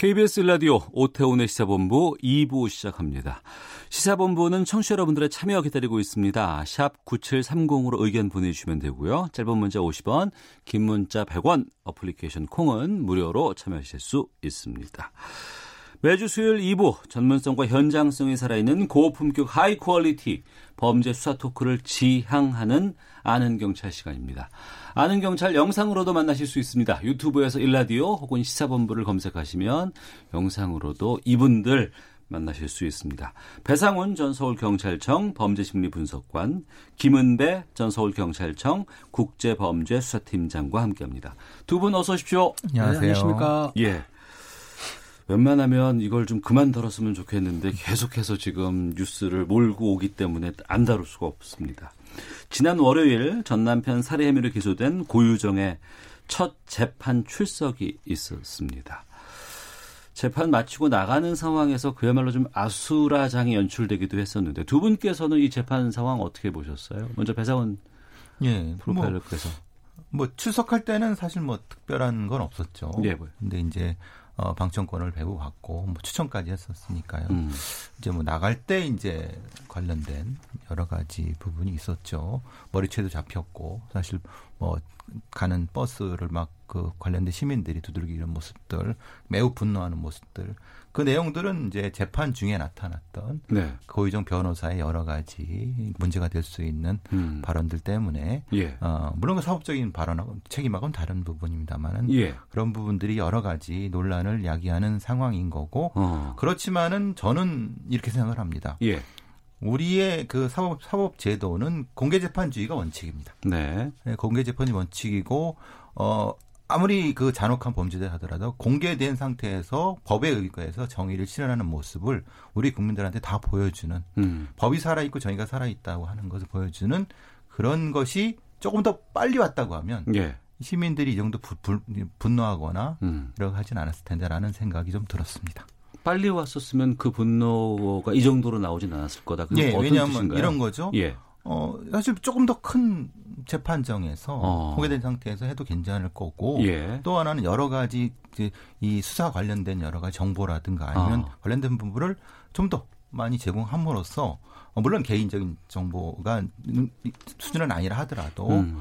KBS 라디오 오태훈의 시사본부 2부 시작합니다. 시사본부는 청취자 여러분들의 참여 기다리고 있습니다. 샵 9730으로 의견 보내주시면 되고요. 짧은 문자 50원, 긴 문자 100원, 어플리케이션 콩은 무료로 참여하실 수 있습니다. 매주 수요일 2부 전문성과 현장성이 살아있는 고품격 high quality 범죄 수사 토크를 지향하는 아는 경찰 시간입니다. 아는 경찰 영상으로도 만나실 수 있습니다. 유튜브에서 일라디오 혹은 시사본부를 검색하시면 영상으로도 이분들 만나실 수 있습니다. 배상훈 전 서울경찰청 범죄심리분석관, 김은배 전 서울경찰청 국제범죄수사팀장과 함께합니다. 두 분 어서 오십시오. 안녕하세요. 안녕하십니까. 예. 웬만하면 이걸 좀 그만 다뤘으면 좋겠는데 계속해서 지금 뉴스를 몰고 오기 때문에 안 다룰 수가 없습니다. 지난 월요일 전 남편 살해 혐의로 기소된 고유정의 첫 재판 출석이 있었습니다. 재판 마치고 나가는 상황에서 그야말로 좀 아수라장이 연출되기도 했었는데 두 분께서는 이 재판 상황 어떻게 보셨어요? 먼저 배상원 예, 프로파일러께서 뭐, 뭐 출석할 때는 사실 뭐 특별한 건 없었죠. 예, 뭐. 근데 이제 어, 방청권을 배부받고 뭐 추천까지 했었으니까요. 음. 이제 뭐 나갈 때 이제 관련된 여러 가지 부분이 있었죠. 머리채도 잡혔고 사실 뭐 가는 버스를 막 그 관련된 시민들이 두들기는 모습들, 매우 분노하는 모습들, 그 내용들은 이제 재판 중에 나타났던 네. 고유정 변호사의 여러 가지 문제가 될 수 있는 음. 발언들 때문에 예. 어, 물론 그 사법적인 발언하고 책임하고는 다른 부분입니다만은 예. 그런 부분들이 여러 가지 논란을 야기하는 상황인 거고 어. 그렇지만은 저는 이렇게 생각을 합니다. 예. 우리의 그 사법 사법 제도는 공개 재판주의가 원칙입니다. 네. 네, 공개 재판이 원칙이고 어 아무리 그 잔혹한 범죄들 하더라도 공개된 상태에서 법에 의거해서 정의를 실현하는 모습을 우리 국민들한테 다 보여주는 음. 법이 살아있고 정의가 살아있다고 하는 것을 보여주는 그런 것이 조금 더 빨리 왔다고 하면 예. 시민들이 이 정도 부, 부, 분노하거나 음. 이렇게 하진 않았을 텐데라는 생각이 좀 들었습니다. 빨리 왔었으면 그 분노가 이 정도로 나오진 않았을 거다. 그건 예, 왜냐하면 뜻인가요? 이런 거죠. 예. 어, 사실 조금 더 큰 재판정에서 어. 공개된 상태에서 해도 괜찮을 거고 예. 또 하나는 여러 가지 이제 이 수사 관련된 여러 가지 정보라든가 아니면 아. 관련된 부분을 좀 더 많이 제공함으로써 어, 물론 개인적인 정보가 수준은 아니라 하더라도 음.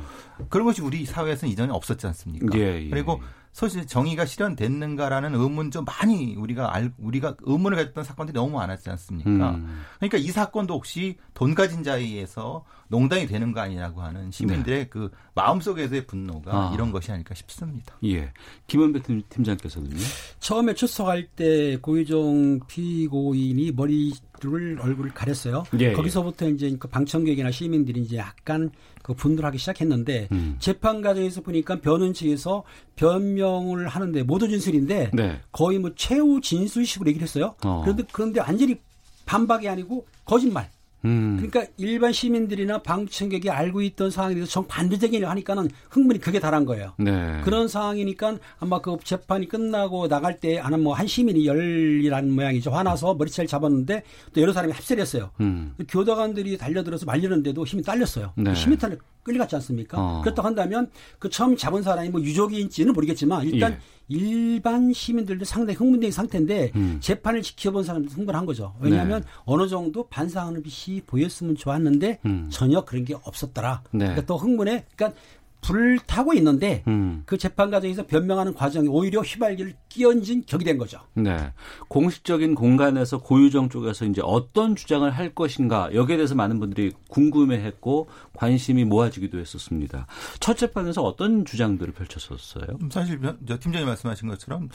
그런 것이 우리 사회에서는 이전에 없었지 않습니까? 예, 예. 그리고 사실 정의가 실현됐는가라는 의문 좀 많이 우리가 알 우리가 의문을 가졌던 사건들이 너무 많았지 않습니까? 음. 그러니까 이 사건도 혹시 돈 가진 자에 의해서 농단이 되는 거 아니냐고 하는 시민들의 그 마음속에서의 분노가 네. 아. 이런 것이 아닐까 싶습니다. 예. 김은배 팀- 팀장께서는요? 처음에 출석할 때 고유정 피고인이 머리 를 얼굴을 가렸어요. 예, 거기서부터 이제 그 방청객이나 시민들이 이제 약간 그 분노를 하기 시작했는데 음. 재판 과정에서 보니까 변호인 측에서 변명을 하는데 모두 진술인데 네. 거의 뭐 최후 진술식으로 얘기를 했어요. 어. 그런데 그런데 완전히 반박이 아니고 거짓말. 음. 그러니까 일반 시민들이나 방청객이 알고 있던 상황에 대해서 정반대적인 일 하니까는 흥분이 극에 달한 거예요. 네. 그런 상황이니까 아마 그 재판이 끝나고 나갈 때 아는 뭐 한 시민이 열이라는 모양이죠. 화나서 머리채를 잡았는데 또 여러 사람이 합세를 했어요. 음. 교도관들이 달려들어서 말리는데도 힘이 딸렸어요. 네. 10m를 끌려갔지 않습니까? 어. 그렇다고 한다면 그 처음 잡은 사람이 뭐 유족인지는 모르겠지만 일단 예. 일반 시민들도 상당히 흥분된 상태인데 음. 재판을 지켜본 사람도 흥분한 거죠. 왜냐하면 네. 어느 정도 반상하는 빛이 보였으면 좋았는데 음. 전혀 그런 게 없었더라. 네. 그러니까 또 흥분해. 그러니까 불을 타고 있는데 음. 그 재판 과정에서 변명하는 과정이 오히려 휘발기를 끼얹은 격이 된 거죠. 네. 공식적인 공간에서 고유정 쪽에서 이제 어떤 주장을 할 것인가 여기에 대해서 많은 분들이 궁금해했고 관심이 모아지기도 했었습니다. 첫 재판에서 어떤 주장들을 펼쳤었어요? 사실 저 팀장님 말씀하신 것처럼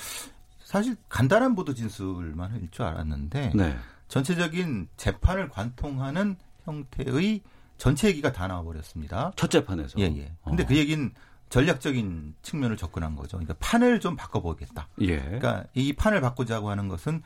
사실 간단한 보도 진술만 할 줄 알았는데 네. 전체적인 재판을 관통하는 형태의 전체 얘기가 다 나와버렸습니다. 첫 재판에서. 예, 예. 근데 어. 그 얘기는 전략적인 측면을 접근한 거죠. 그러니까 판을 좀 바꿔보겠다. 예. 그러니까 이 판을 바꾸자고 하는 것은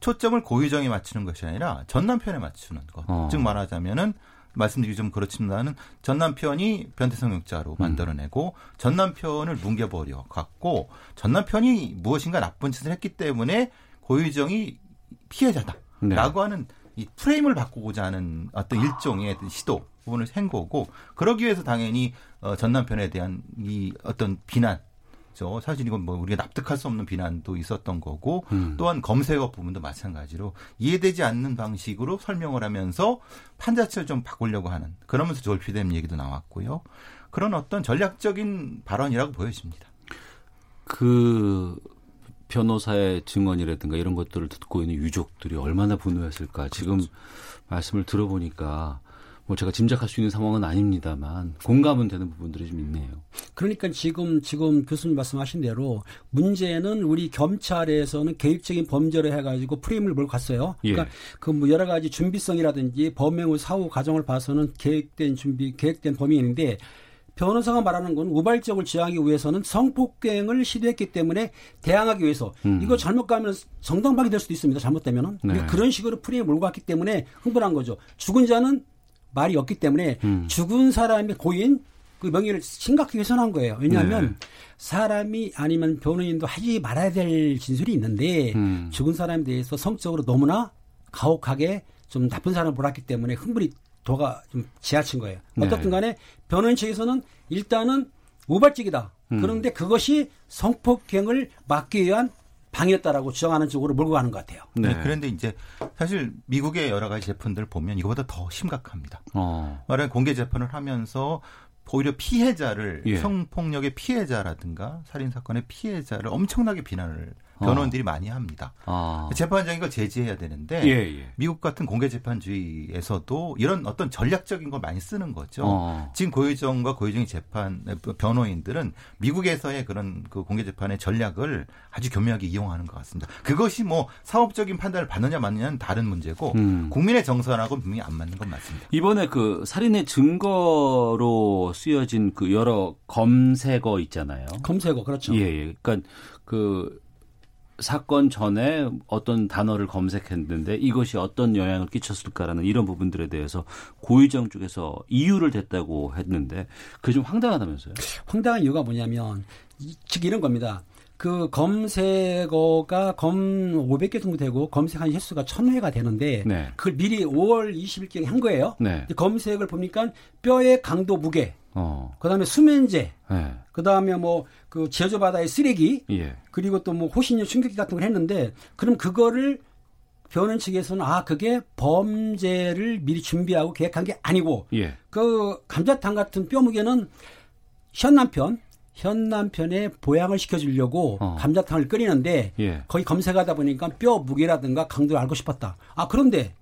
초점을 고유정에 맞추는 것이 아니라 전 남편에 맞추는 것. 어. 즉 말하자면은 말씀드리기 좀 그렇지만은 전 남편이 변태성욕자로 만들어내고 전 남편을 뭉개버려 갖고 전 남편이 무엇인가 나쁜 짓을 했기 때문에 고유정이 피해자다라고 네. 하는 이 프레임을 바꾸고자 하는 어떤 일종의 어떤 시도 부분을 한 거고 그러기 위해서 당연히 어, 전 남편에 대한 이 어떤 비난 죠 사실 이건 뭐 우리가 납득할 수 없는 비난도 있었던 거고 음. 또한 검색어 부분도 마찬가지로 이해되지 않는 방식으로 설명을 하면서 판 자체를 좀 바꾸려고 하는 그러면서 졸피뎀 얘기도 나왔고요. 그런 어떤 전략적인 발언이라고 보여집니다. 그 변호사의 증언이라든가 이런 것들을 듣고 있는 유족들이 얼마나 분노했을까. 지금 말씀을 들어보니까 뭐 제가 짐작할 수 있는 상황은 아닙니다만 공감은 되는 부분들이 좀 있네요. 그러니까 지금 지금 교수님 말씀하신 대로 문제는 우리 경찰에서는 계획적인 범죄를 해가지고 프레임을 몰고 갔어요. 그러니까 예. 그뭐 여러 가지 준비성이라든지 범행 후 사후 과정을 봐서는 계획된 준비, 계획된 범행인데 변호사가 말하는 건 우발적을 지향하기 위해서는 성폭행을 시도했기 때문에 대항하기 위해서 이거 잘못 가면 정당방위 될 수도 있습니다. 잘못되면은 음. 네. 그런 식으로 프레임 몰고 갔기 때문에 흥분한 거죠. 죽은 자는 말이 없기 때문에 음. 죽은 사람의 고인 그 명예를 심각하게 훼손한 거예요. 왜냐하면 네. 사람이 아니면 변호인도 하지 말아야 될 진술이 있는데 음. 죽은 사람에 대해서 성적으로 너무나 가혹하게 좀 나쁜 사람을 몰았기 때문에 흥분이 도가 좀 지나친 거예요. 네. 어떻든 간에 변호인 측에서는 일단은 우발적이다. 음. 그런데 그것이 성폭행을 막기 위한 방이었다라고 주장하는 쪽으로 몰고 가는 것 같아요. 네. 그런데 이제 사실 미국의 여러 가지 재판들을 보면 이거보다 더 심각합니다. 어. 말하는 공개 재판을 하면서 오히려 피해자를 예. 성폭력의 피해자라든가 살인 사건의 피해자를 엄청나게 비난을 변호인들이 많이 합니다. 아. 재판장이 이걸 제지해야 되는데 예, 예. 미국 같은 공개 재판주의에서도 이런 어떤 전략적인 걸 많이 쓰는 거죠. 어. 지금 고유정과 고유정의 재판 변호인들은 미국에서의 그런 그 공개 재판의 전략을 아주 교묘하게 이용하는 것 같습니다. 그것이 뭐 사업적인 판단을 받느냐 마느냐는 다른 문제고 음. 국민의 정서하고는 분명히 안 맞는 건 맞습니다. 이번에 그 살인의 증거로 쓰여진 그 여러 검색어 있잖아요. 검색어 그렇죠. 예, 예. 그러니까 그 사건 전에 어떤 단어를 검색했는데 이것이 어떤 영향을 끼쳤을까라는 이런 부분들에 대해서 고유정 쪽에서 이유를 댔다고 했는데 그게 좀 황당하다면서요? 황당한 이유가 뭐냐면 이- 즉 이런 겁니다. 그 검색어가 검 500개 정도 되고 검색한 횟수가 1000회가 되는데 네. 그걸 미리 5월 20일경에 한 거예요. 네. 검색을 보니까 뼈의 강도 무게, 어. 그다음에 수면제, 예. 그다음에 뭐 그 제주 바다의 쓰레기, 예. 그리고 또 뭐 호신유 충격기 같은 걸 했는데 그럼 그거를 변호인 측에서는 아 그게 범죄를 미리 준비하고 계획한 게 아니고 예. 그 감자탕 같은 뼈 무게는 현 남편 현 남편의 보양을 시켜주려고 어. 감자탕을 끓이는데 예. 거기 검색하다 보니까 뼈 무게라든가 강도를 알고 싶었다. 아 그런데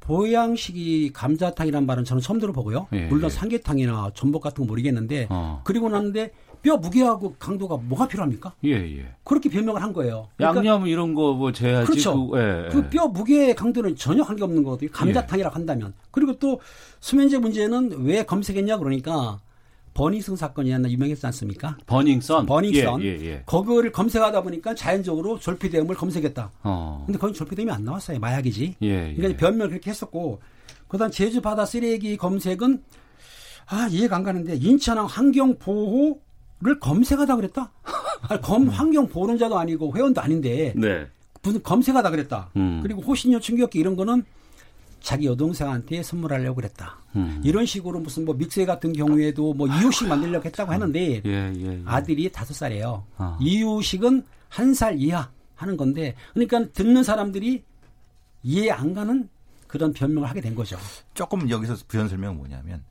보양식이 감자탕이란 말은 저는 처음 들어보고요. 예, 물론 예. 삼계탕이나 전복 같은 거 모르겠는데 어. 그리고 났는데 뼈 무게하고 강도가 뭐가 필요합니까? 예, 예. 그렇게 변명을 한 거예요. 그러니까 양념 이런 거뭐 재야지. 그렇죠. 그, 예, 예. 그뼈 무게 강도는 전혀 관계없는 거거든요. 감자탕이라고 한다면. 그리고 또 수면제 문제는 왜 검색했냐 그러니까 버닝썬 사건이었나 유명했지 않습니까? 버닝썬. 버닝썬. 예, 예, 예. 그거를 검색하다 보니까 자연적으로 졸피뎀을 검색했다. 어. 근데 거기 졸피뎀이 안 나왔어요. 마약이지. 예, 예. 그러니까 변명을 그렇게 했었고 그다음 제주 바다 쓰레기 검색은 아 이해가 안 가는데 인천항 환경 보호를 검색하다 그랬다. 아니, 검 환경 보호론자도 아니고 회원도 아닌데 네. 무슨 검색하다 그랬다. 음. 그리고 호신유 충격기 이런 거는 자기 여동생한테 선물하려고 그랬다. 음. 이런 식으로 무슨 뭐 믹스에 같은 경우에도 뭐 이유식 만들려고 했다고 하는데 예, 예. 예. 아들이 다섯 살이에요. 아. 이유식은 한 살 이하 하는 건데 그러니까 듣는 사람들이 이해 안 가는 그런 변명을 하게 된 거죠. 조금 여기서 부연 설명은 뭐냐면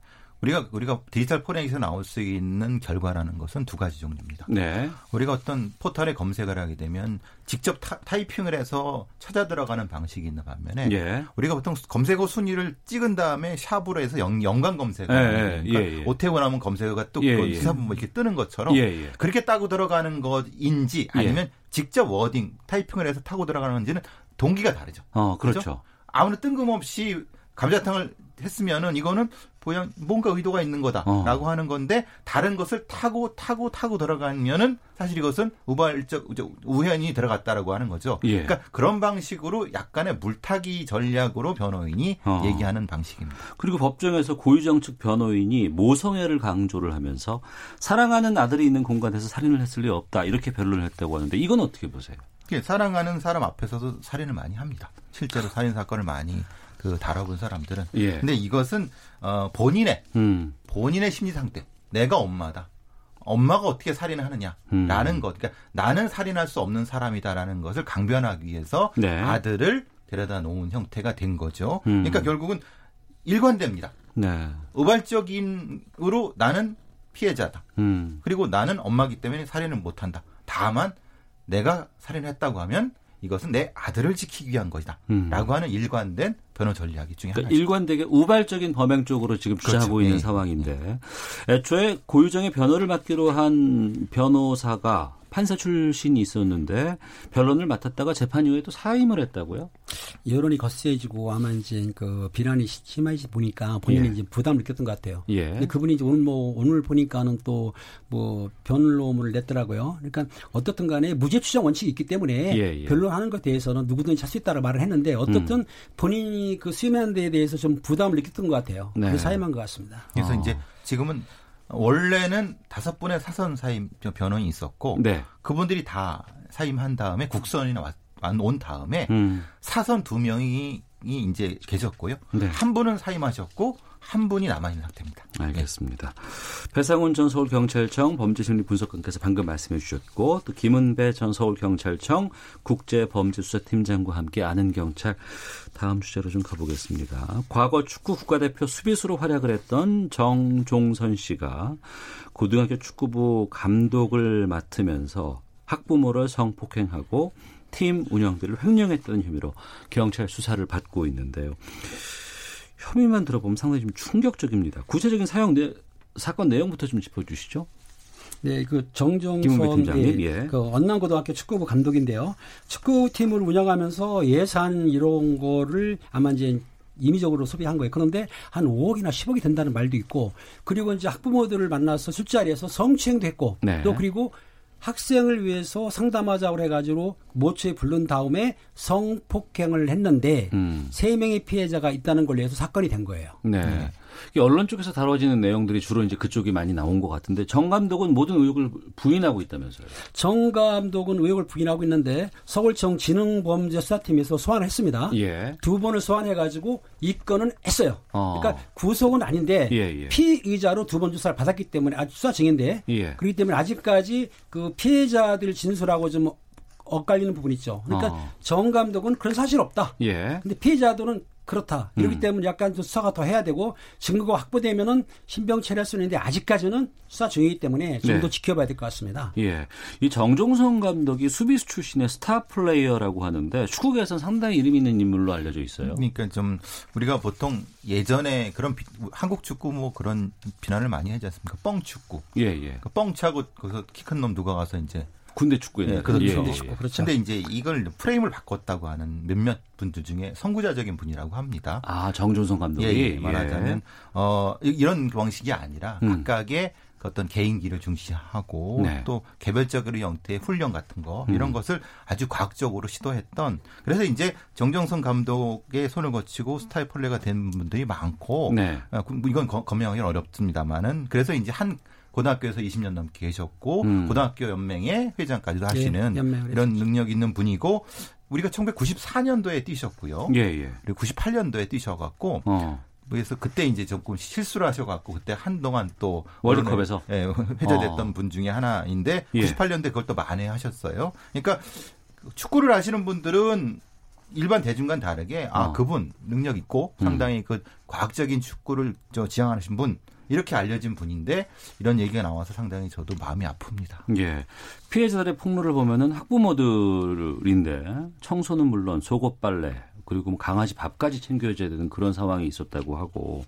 우리가 우리가 디지털 포렌식에서 나올 수 있는 결과라는 것은 두 가지 종류입니다. 네. 우리가 어떤 포털에 검색을 하게 되면 직접 타, 타이핑을 해서 찾아 들어가는 방식이 있는 반면에 예. 우리가 보통 검색어 순위를 찍은 다음에 샵으로 해서 연, 연관 검색어 예, 예, 예, 그러니까 예, 예. 오태고 나면 검색어가 또 예, 그 예. 시사본부 이렇게 뜨는 것처럼. 그렇게 따고 들어가는 것인지 아니면 직접 워딩 타이핑을 해서 타고 들어가는 건지는 동기가 다르죠. 어, 그렇죠. 그죠? 아무나 뜬금없이 감자탕을 했으면은 이거는 보양 뭔가 의도가 있는 거다라고 어. 하는 건데 다른 것을 타고 타고 타고 들어가면은 사실 이것은 우발적 우연히 들어갔다라고 하는 거죠. 예. 그러니까 그런 방식으로 약간의 물타기 전략으로 변호인이 어. 얘기하는 방식입니다. 그리고 법정에서 고유정 측 변호인이 모성애를 강조를 하면서 사랑하는 아들이 있는 공간에서 살인을 했을 리 없다 이렇게 변론을 했다고 하는데 이건 어떻게 보세요? 이게 사랑하는 사람 앞에서도 살인을 많이 합니다. 실제로 살인 사건을 많이 그 다뤄본 사람들은. 예. 근데 이것은 어 본인의 음. 본인의 심리 상태. 내가 엄마다. 엄마가 어떻게 살인을 하느냐라는 음. 것. 그러니까 나는 살인할 수 없는 사람이다라는 것을 강변하기 위해서 네. 아들을 데려다 놓은 형태가 된 거죠. 음. 그러니까 결국은 일관됩니다. 네. 우발적인으로 나는 피해자다. 음. 그리고 나는 엄마기 때문에 살인을 못한다. 다만 내가 살인을 했다고 하면 이것은 내 아들을 지키기 위한 것이다. 음. 라고 하는 일관된 변호 전략이 중에 그러니까 하나죠. 일관되게 우발적인 범행 쪽으로 지금 주장하고 그렇죠. 있는 예. 상황인데 애초에 고유정의 변호를 맡기로 한 변호사가 판사 출신이 있었는데 변론을 맡았다가 재판 이후에 또 사임을 했다고요? 여론이 거세지고 아마 이제 그 비난이 심해지 보니까 본인이 예. 이제 부담을 느꼈던 것 같아요. 예. 근데 그분이 이제 오늘 뭐 오늘 보니까는 또 뭐 변론을 냈더라고요. 그러니까 어떻든 간에 무죄 추정 원칙이 있기 때문에 예, 예. 변론하는 것에 대해서는 누구든지 할 수 있다고 말을 했는데 어떻든 음. 본인이 그 수임한 데에 대해서 좀 부담을 느꼈던 것 같아요. 네. 그래서 사임한 것 같습니다. 그래서 어. 이제 지금은 원래는 다섯 분의 사선 사임 변호인이 있었고 네. 그분들이 다 사임한 다음에 국선이나 온 다음에 음. 사선 두 명이 이제 계셨고요. 네. 한 분은 사임하셨고 한 분이 남아 있는 상태입니다. 알겠습니다. 배상훈 전 서울경찰청 범죄심리분석관께서 방금 말씀해 주셨고 또 김은배 전 서울경찰청 국제범죄수사팀장과 함께 아는 경찰 다음 주제로 좀 가보겠습니다. 과거 축구 국가대표 수비수로 활약을 했던 정종선 씨가 고등학교 축구부 감독을 맡으면서 학부모를 성폭행하고 팀 운영들을 횡령했다는 혐의로 경찰 수사를 받고 있는데요. 혐의만 들어보면 상당히 좀 충격적입니다. 구체적인 사용 내, 사건 내용부터 좀 짚어주시죠. 네, 그 정종선 예, 예. 그 언남고등학교 축구부 감독인데요. 축구팀을 운영하면서 예산 이런 거를 아마 이제 임의적으로 소비한 거예요. 그런데 한 5억이나 10억이 된다는 말도 있고, 그리고 이제 학부모들을 만나서 술자리에서 성추행도 했고, 네. 또 그리고 학생을 위해서 상담하자고 해가지고 모처에 부른 다음에 성폭행을 했는데 음. 세 명의 피해자가 있다는 걸로 해서 사건이 된 거예요. 네. 이게 언론 쪽에서 다뤄지는 내용들이 주로 이제 그쪽이 많이 나온 것 같은데 정 감독은 모든 의혹을 부인하고 있다면서요. 정 감독은 의혹을 부인하고 있는데 서울청 지능범죄수사팀에서 소환을 했습니다. 예. 두 번을 소환해가지고 입건은 했어요. 어. 그러니까 구속은 아닌데 예, 예. 피의자로 두 번 조사를 받았기 때문에 아주 수사 중인데 예. 그렇기 때문에 아직까지 그 피해자들 진술하고 좀 엇갈리는 부분이 있죠. 그러니까 어. 정 감독은 그런 사실 없다. 예. 근데 피해자들은 그렇다. 이렇기 음. 때문에 약간 좀 수사가 더 해야 되고 증거가 확보되면은 신병 처리할 수 있는데 아직까지는 수사 중이기 때문에 좀 네. 더 지켜봐야 될 것 같습니다. 예. 이 정종성 감독이 수비수 출신의 스타 플레이어라고 하는데 축구계에서는 상당히 이름 있는 인물로 알려져 있어요. 그러니까 좀 우리가 보통 예전에 그런 비- 한국 축구 뭐 그런 비난을 많이 하지 않습니까? 뻥 축구. 예, 예. 그뻥 차고 거기서 키 큰 놈 누가 가서 이제 군대 축구에. 예, 그렇죠. 예, 군대 예. 축구. 그렇죠. 근데 이제 이걸 프레임을 바꿨다고 하는 몇몇 분들 중에 선구자적인 분이라고 합니다. 아, 정종성 감독이. 예, 예, 말하자면 어 이- 이런 방식이 아니라 음. 각각의 그 어떤 개인기를 중시하고 네. 또 개별적으로 형태의 훈련 같은 거 이런 음. 것을 아주 과학적으로 시도했던 그래서 이제 정정선 감독의 손을 거치고 스타일 폴레가 된 분들이 많고 네. 아, 그- 이건 거- 검증하기 어렵습니다만은 그래서 이제 한 고등학교에서 20년 넘게 계셨고 음. 고등학교 연맹의 회장까지도 예, 하시는 연맹을 이런 능력 있는 분이고 우리가 1994년도에 뛰셨고요. 예, 예. 그리고 98년도에 뛰셔갖고 어. 그래서 그때 이제 조금 실수를 하셔갖고 그때 한동안 또 월드컵에서? 예, 회자됐던 어. 분 중에 하나인데 예. 98년대 그걸 또 만회하셨어요. 그러니까 축구를 아시는 분들은 일반 대중과는 다르게 아 어. 그분 능력 있고 음. 상당히 그 과학적인 축구를 저 지향하신 분 이렇게 알려진 분인데 이런 얘기가 나와서 상당히 저도 마음이 아픕니다. 예. 피해자들의 폭로를 보면은 학부모들인데 청소는 물론 속옷 빨래 그리고 뭐 강아지 밥까지 챙겨줘야 되는 그런 상황이 있었다고 하고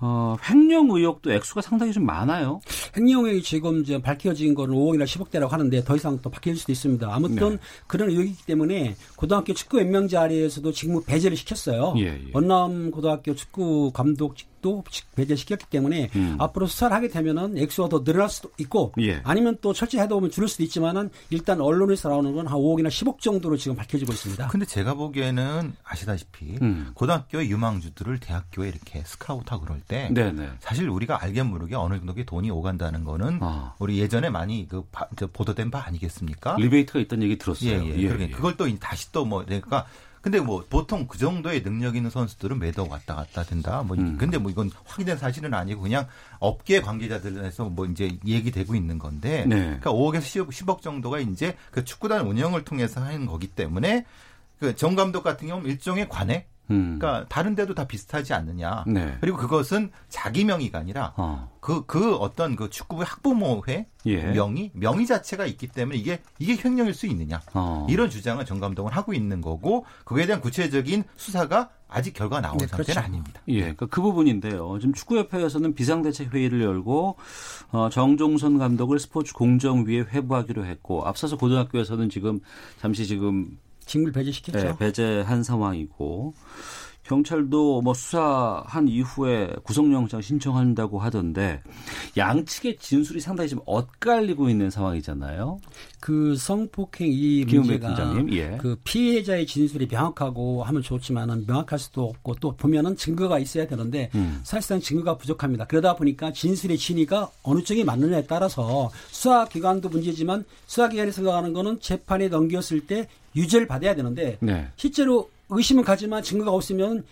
어, 횡령 의혹도 액수가 상당히 좀 많아요. 횡령이 지금 이제 밝혀진 거는 5억이나 10억대라고 하는데 더 이상 또 바뀔 수도 있습니다. 아무튼 네. 그런 의혹이기 때문에 고등학교 축구 연맹 자리에서도 직무 배제를 시켰어요. 예, 예. 원남 고등학교 축구 감독 것도 배제시켰기 때문에 음. 앞으로 수사를 하게 되면은 액수가 더 늘어날 수도 있고 예. 아니면 또 철저히 하다 보면 줄을 수도 있지만은 일단 언론에서 나오는 건 한 5억이나 10억 정도로 지금 밝혀지고 있습니다. 근데 제가 보기에는 아시다시피 음. 고등학교의 유망주들을 대학교에 이렇게 스카우트하고 그럴 때 네네. 사실 우리가 알게 모르게 어느 정도의 돈이 오간다는 거는 아. 우리 예전에 많이 그 바- 저 보도된 바 아니겠습니까? 리베이트가 있다는 얘기 들었어요. 예, 예. 그러니까 그걸 또 다시 또 뭐 그러니까 근데 뭐 보통 그 정도의 능력 있는 선수들은 매도 왔다 갔다 된다. 뭐 음. 근데 뭐 이건 확인된 사실은 아니고 그냥 업계 관계자들에서 뭐 이제 얘기되고 있는 건데 네. 그러니까 5억에서 10억, 10억 정도가 이제 그 축구단 운영을 통해서 하는 거기 때문에 그 정 감독 같은 경우는 일종의 관해 음. 그러니까 다른 데도 다 비슷하지 않느냐. 네. 그리고 그것은 자기 명의가 아니라 어. 그, 그 어떤 그 축구부 학부모회 예. 명의, 명의 자체가 있기 때문에 이게, 이게 횡령일 수 있느냐. 어. 이런 주장을 정 감독은 하고 있는 거고, 그거에 대한 구체적인 수사가 아직 결과가 나온 네, 상태는 그렇죠. 아닙니다. 예, 그러니까 그 부분인데요. 지금 축구협회에서는 비상대책 회의를 열고 어, 정종선 감독을 스포츠 공정위에 회부하기로 했고 앞서서 고등학교에서는 지금 잠시 지금 직무를 배제시켰죠. 네, 배제한 상황이고 경찰도 뭐 수사한 이후에 구속영장 신청한다고 하던데 양측의 진술이 상당히 지금 엇갈리고 있는 상황이잖아요. 그 성폭행 이 문제가 예. 그 피해자의 진술이 명확하고 하면 좋지만은 명확할 수도 없고 또 보면은 증거가 있어야 되는데 음. 사실상 증거가 부족합니다. 그러다 보니까 진술의 진위가 어느 쪽이 맞느냐에 따라서 수사 기관도 문제지만 수사 기관이 생각하는 거는 재판에 넘겼을 때 유죄를 받아야 되는데 네. 실제로 의심은 가지만 증거가 없으면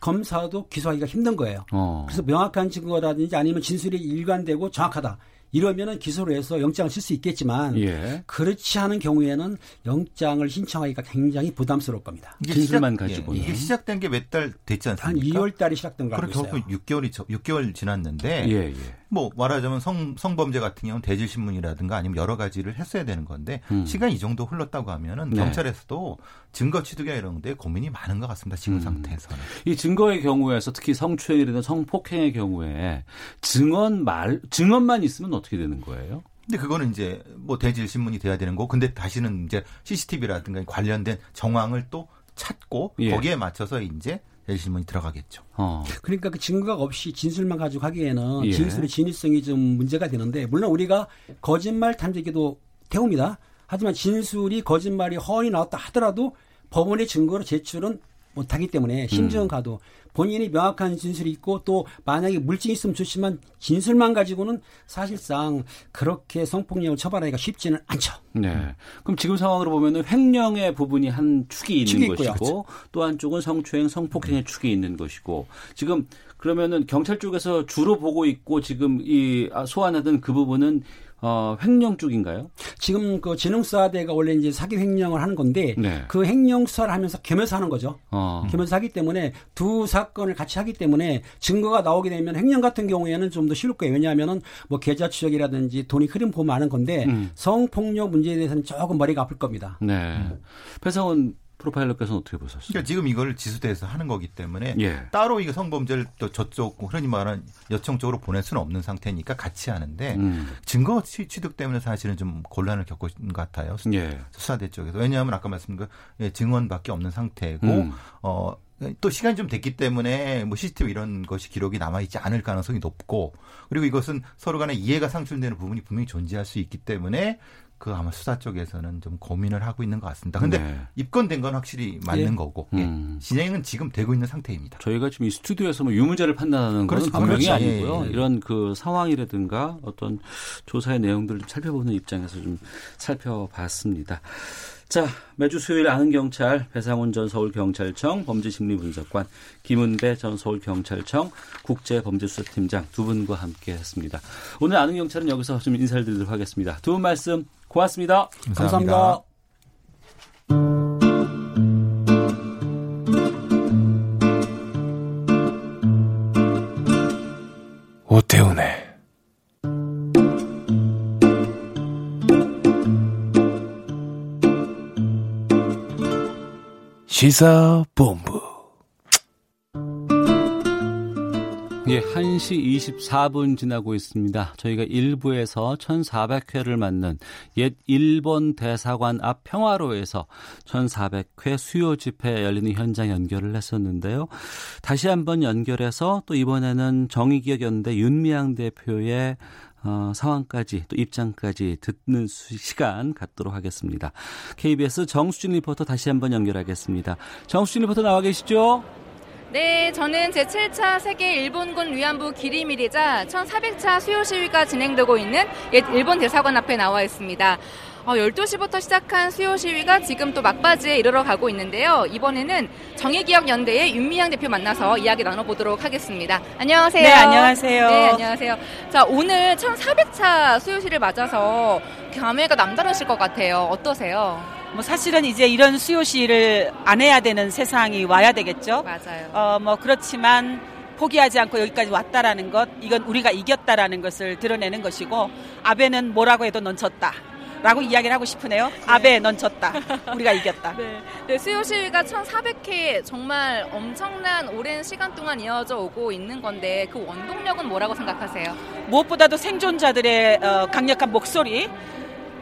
검사도 기소하기가 힘든 거예요. 어. 그래서 명확한 증거라든지 아니면 진술이 일관되고 정확하다. 이러면은 기소를 해서 영장을 쓸 수 있겠지만 예. 그렇지 않은 경우에는 영장을 신청하기가 굉장히 부담스러울 겁니다. 이게 진술만 시작- 가지고는. 예, 이게 시작된 게 몇 달 됐지 한 않습니까? 2월 달에 시작된 거 알고 있어요. 하고 6개월이, 6개월 지났는데, 예, 예. 뭐 말하자면 성, 성범죄 같은 경우는 대질 신문이라든가 아니면 여러 가지를 했어야 되는 건데 음. 시간이 이 정도 흘렀다고 하면은 네. 경찰에서도 증거 취득이나 이런 데 고민이 많은 것 같습니다. 지금 음. 상태에서는. 이 증거의 경우에서 특히 성추행이라든 성폭행의 경우에 증언 말 증언만 있으면 어떻게 되는 거예요? 근데 그거는 이제 뭐 대질 신문이 돼야 되는 거고 근데 다시는 이제 CCTV라든가 관련된 정황을 또 찾고 예. 거기에 맞춰서 이제 대질 신문이 들어가겠죠. 어. 그러니까 그 증거가 없이 진술만 가지고 하기에는 예. 진술의 진위성이 좀 문제가 되는데 물론 우리가 거짓말 탐지기도 태웁니다. 하지만 진술이 거짓말이 허언이 나왔다 하더라도 법원의 증거로 제출은 못하기 때문에 심증은 가도 본인이 명확한 진술이 있고 또 만약에 물증이 있으면 좋지만 진술만 가지고는 사실상 그렇게 성폭력을 처벌하기가 쉽지는 않죠. 네. 그럼 지금 상황으로 보면은 횡령의 부분이 한 축이 있는 축이 있고요. 것이고 또 한쪽은 성추행, 성폭행의 축이 있는 것이고 지금 그러면은 경찰 쪽에서 주로 보고 있고 지금 이 아, 소환하던 그 부분은 어, 횡령 쪽인가요? 지금 그 진흥수사대가 원래 이제 사기 횡령을 하는 건데 네. 그 횡령 수사를 하면서 겸해서 하는 거죠. 어. 겸해서 하기 때문에 두 사건을 같이 하기 때문에 증거가 나오게 되면 횡령 같은 경우에는 좀 더 쉬울 거예요. 왜냐하면은 뭐 계좌 추적이라든지 돈이 흐름 보면 아는 건데 음. 성폭력 문제에 대해서는 조금 머리가 아플 겁니다. 네. 배상훈 프로파일러께서는 어떻게 보셨어요? 그러니까 지금 이걸 지수대에서 하는 거기 때문에 예. 따로 이거 성범죄를 또 저쪽 흔히 말하는 여청 쪽으로 보낼 수는 없는 상태니까 같이 하는데 음. 증거 취- 취득 때문에 사실은 좀 곤란을 겪고 있는 것 같아요. 수- 예. 수사대 쪽에서 왜냐하면 아까 말씀드린 그 예, 증언밖에 없는 상태고 음. 어. 또 시간이 좀 됐기 때문에 뭐 CCTV 이런 것이 기록이 남아 있지 않을 가능성이 높고 그리고 이것은 서로 간에 이해가 상실되는 부분이 분명히 존재할 수 있기 때문에 그 아마 수사 쪽에서는 좀 고민을 하고 있는 것 같습니다. 근데 네. 입건된 건 확실히 맞는 예. 거고 음. 예. 진행은 지금 되고 있는 상태입니다. 저희가 지금 이 스튜디오에서 뭐 유무죄를 판단하는 건 그렇죠. 분명히 그렇죠. 아니고요. 예, 예. 이런 그 상황이라든가 어떤 조사의 내용들을 좀 살펴보는 입장에서 좀 살펴봤습니다. 자, 매주 수요일 아는 경찰 배상훈 전 서울경찰청 범죄심리분석관 김은배 전 서울경찰청 국제범죄수사팀장 두 분과 함께했습니다. 오늘 아는 경찰은 여기서 좀 인사를 드리도록 하겠습니다. 두 분 말씀 고맙습니다. 감사합니다. 오태훈의 시사본부 예, 1시 24분 지나고 있습니다. 저희가 1부에서 1400회를 맞는 옛 일본 대사관 앞 평화로에서 1400회 수요 집회 열리는 현장 연결을 했었는데요. 다시 한번 연결해서 또 이번에는 정의기억연대 윤미향 대표의 어, 상황까지 또 입장까지 듣는 시간 갖도록 하겠습니다. KBS 정수진 리포터 다시 한번 연결하겠습니다. 정수진 리포터 나와 계시죠? 네, 저는 제7차 세계 일본군 위안부 기리밀이자 1400차 수요 시위가 진행되고 있는 옛 일본 대사관 앞에 나와 있습니다. 어, 12시부터 시작한 수요 시위가 지금 또 막바지에 이르러 가고 있는데요. 이번에는 정의기억연대의 윤미향 대표 만나서 이야기 나눠보도록 하겠습니다. 안녕하세요. 네, 안녕하세요. 네, 안녕하세요. 자, 오늘 1400차 수요 시를 맞아서 감회가 남다르실 것 같아요. 어떠세요? 뭐 사실은 이제 이런 수요 시를 안 해야 되는 세상이 와야 되겠죠. 맞아요. 어, 뭐 그렇지만 포기하지 않고 여기까지 왔다라는 것, 이건 우리가 이겼다라는 것을 드러내는 것이고 아베는 뭐라고 해도 넌 졌다. 라고 이야기를 하고 싶으네요. 아베, 넌 졌다. 우리가 이겼다. 네. 네, 수요 시위가 1,400회 정말 엄청난 오랜 시간 동안 이어져 오고 있는 건데 그 원동력은 뭐라고 생각하세요? 무엇보다도 생존자들의 어, 강력한 목소리,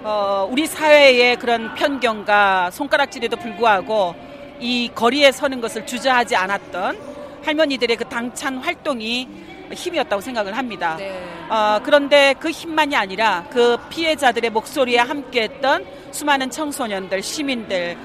어, 우리 사회의 그런 편견과 손가락질에도 불구하고 이 거리에 서는 것을 주저하지 않았던 할머니들의 그 당찬 활동이 힘이었다고 생각을 합니다. 네. 어, 그런데 그 힘만이 아니라 그 피해자들의 목소리에 함께했던 수많은 청소년들, 시민들,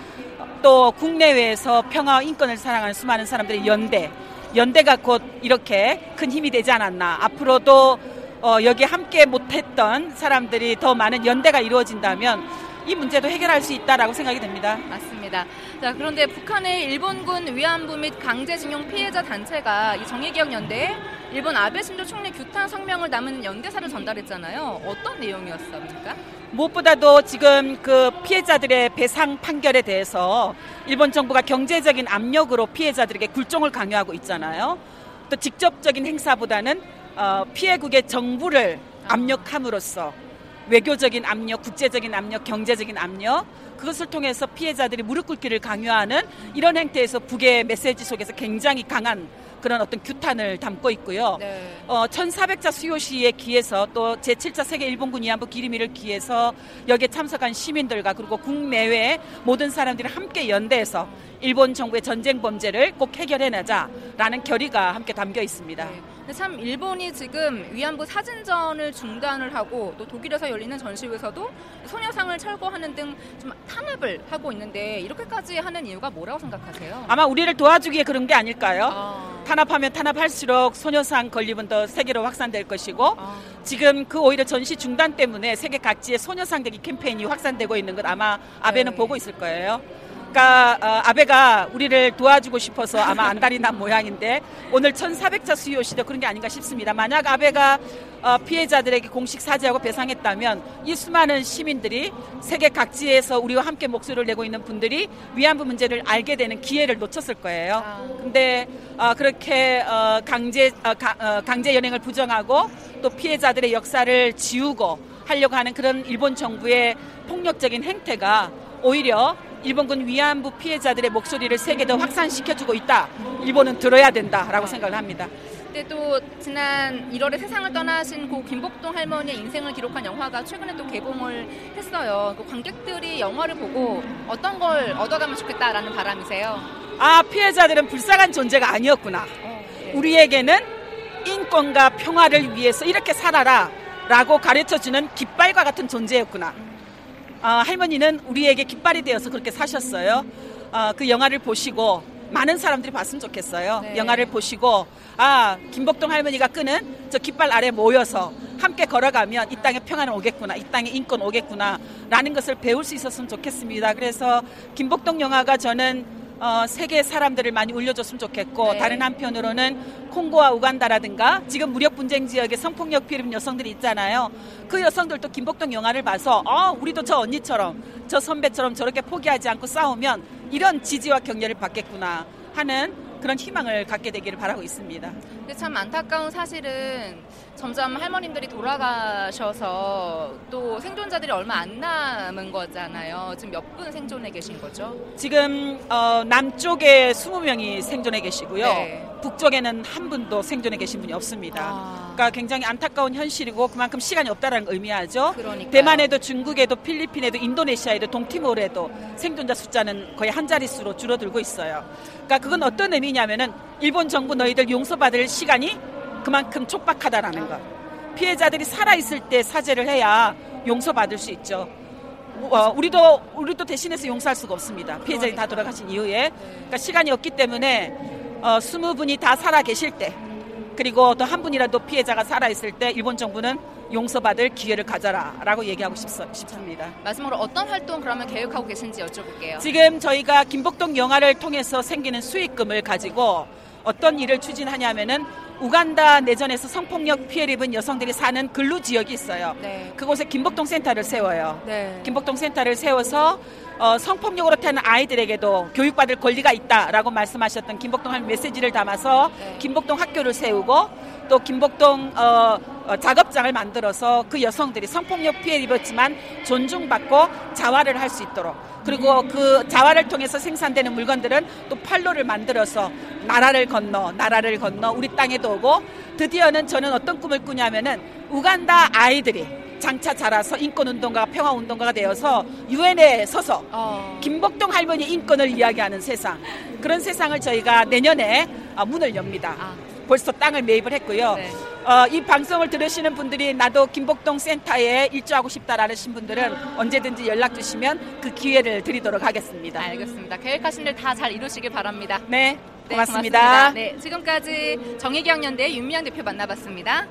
또 국내외에서 평화와 인권을 사랑하는 수많은 사람들의 연대, 연대가 곧 이렇게 큰 힘이 되지 않았나. 앞으로도 어, 여기 함께 못했던 사람들이 더 많은 연대가 이루어진다면 이 문제도 해결할 수 있다라고 생각이 됩니다. 맞습니다. 자, 그런데 북한의 일본군 위안부 및 강제징용 피해자 단체가 이 정의기억연대에 일본 아베 신조 총리 규탄 성명을 담은 연대사를 전달했잖아요. 어떤 내용이었습니까? 무엇보다도 지금 그 피해자들의 배상 판결에 대해서 일본 정부가 경제적인 압력으로 피해자들에게 굴종을 강요하고 있잖아요. 또 직접적인 행사보다는 어, 피해국의 정부를 압력함으로써 외교적인 압력, 국제적인 압력, 경제적인 압력 그것을 통해서 피해자들이 무릎 꿇기를 강요하는 이런 행태에서 북의 메시지 속에서 굉장히 강한 그런 어떤 규탄을 담고 있고요. 네. 어, 1400자 수요 시에 기해서 또 제7차 세계 일본군 위안부 기리미를 기해서 여기에 참석한 시민들과 그리고 국내외 모든 사람들이 함께 연대해서 일본 정부의 전쟁 범죄를 꼭 해결해내자라는 결의가 함께 담겨 있습니다. 네. 참 일본이 지금 위안부 사진전을 중단을 하고 또 독일에서 열리는 전시회에서도 소녀상을 철거하는 등 좀 탄압을 하고 있는데 이렇게까지 하는 이유가 뭐라고 생각하세요? 아마 우리를 도와주기 위해 그런 게 아닐까요? 아, 탄압하면 탄압할수록 소녀상 건립은 더 세계로 확산될 것이고 아, 지금 그 오히려 전시 중단 때문에 세계 각지에 소녀상 대기 캠페인이 확산되고 있는 것 아마 아베는 네. 보고 있을 거예요. 그러니까 어, 아베가 우리를 도와주고 싶어서 아마 안달이 난 모양인데 오늘 1400차 수요 시도 그런 게 아닌가 싶습니다. 만약 아베가 어, 피해자들에게 공식 사죄하고 배상했다면 이 수많은 시민들이 세계 각지에서 우리와 함께 목소리를 내고 있는 분들이 위안부 문제를 알게 되는 기회를 놓쳤을 거예요. 아. 근데 어, 그렇게 어, 강제 어, 가- 어, 강제 연행을 부정하고 또 피해자들의 역사를 지우고 하려고 하는 그런 일본 정부의 폭력적인 행태가 오히려 일본군 위안부 피해자들의 목소리를 세계 더 확산시켜주고 있다. 일본은 들어야 된다라고 생각을 합니다. 근데 또 지난 1월에 세상을 떠나신 고 김복동 할머니의 인생을 기록한 영화가 최근에 또 개봉을 했어요. 그 관객들이 영화를 보고 어떤 걸 얻어가면 좋겠다라는 바람이세요. 아 피해자들은 불쌍한 존재가 아니었구나. 우리에게는 인권과 평화를 위해서 이렇게 살아라라고 가르쳐주는 깃발과 같은 존재였구나. 아, 할머니는 우리에게 깃발이 되어서 그렇게 사셨어요. 아, 그 영화를 보시고 많은 사람들이 봤으면 좋겠어요. 네. 영화를 보시고 아 김복동 할머니가 끄는 저 깃발 아래 모여서 함께 걸어가면 이 땅에 평화는 오겠구나, 이 땅에 인권 오겠구나라는 것을 배울 수 있었으면 좋겠습니다. 그래서 김복동 영화가 저는 어, 세계 사람들을 많이 울려줬으면 좋겠고 네. 다른 한편으로는 콩고와 우간다라든가 지금 무력 분쟁 지역에 성폭력 피해입은 여성들이 있잖아요. 그 여성들도 김복동 영화를 봐서 어, 우리도 저 언니처럼 저 선배처럼 저렇게 포기하지 않고 싸우면 이런 지지와 격려를 받겠구나 하는 그런 희망을 갖게 되기를 바라고 있습니다. 참 안타까운 사실은 점점 할머님들이 돌아가셔서 또 생존자들이 얼마 안 남은 거잖아요. 지금 몇 분 생존해 계신 거죠? 지금 어, 남쪽에 20명이 생존해 계시고요. 네. 북쪽에는 한 분도 생존해 계신 분이 없습니다. 아. 그러니까 굉장히 안타까운 현실이고 그만큼 시간이 없다는 걸 의미하죠. 그러니까요. 대만에도 중국에도 필리핀에도 인도네시아에도 동티모르에도 생존자 숫자는 거의 한 자릿수로 줄어들고 있어요. 그러니까 그건 어떤 의미냐면은 일본 정부 너희들 용서받을 시간이 그만큼 촉박하다라는 것. 피해자들이 살아 있을 때 사죄를 해야 용서받을 수 있죠. 어, 우리도 우리도 대신해서 용서할 수가 없습니다. 피해자들이 다 돌아가신 이후에 그러니까 시간이 없기 때문에 어, 스무 분이 다 살아 계실 때 그리고 또 한 분이라도 피해자가 살아 있을 때 일본 정부는 용서받을 기회를 가져라라고 얘기하고 싶, 싶습니다. 마지막으로 어떤 활동 그러면 계획하고 계신지 여쭤볼게요. 지금 저희가 김복동 영화를 통해서 생기는 수익금을 가지고 어떤 일을 추진하냐면은 우간다 내전에서 성폭력 피해를 입은 여성들이 사는 굴루 지역이 있어요. 네. 그곳에 김복동 센터를 세워요. 네. 김복동 센터를 세워서 어, 성폭력으로 태어난 아이들에게도 교육받을 권리가 있다라고 말씀하셨던 김복동 한 메시지를 담아서 네. 김복동 학교를 세우고 또 김복동 어, 어, 작업장을 만들어서 그 여성들이 성폭력 피해를 입었지만 존중받고 자활을 할 수 있도록 그리고 그 자활을 통해서 생산되는 물건들은 또 판로를 만들어서 나라를 건너 나라를 건너 우리 땅에도 오고 드디어는 저는 어떤 꿈을 꾸냐면은 우간다 아이들이 장차 자라서 인권운동가가 평화운동가가 되어서 유엔에 서서 어. 김복동 할머니 인권을 이야기하는 세상 그런 세상을 저희가 내년에 어, 문을 엽니다. 아. 벌써 땅을 매입을 했고요. 네. 어, 이 방송을 들으시는 분들이 나도 김복동 센터에 일조하고 싶다라는 분들은 언제든지 연락 주시면 그 기회를 드리도록 하겠습니다. 알겠습니다. 계획하신 일 다 잘 이루시길 바랍니다. 네, 네, 고맙습니다. 네, 지금까지 정의경연대 윤미향 대표 만나봤습니다.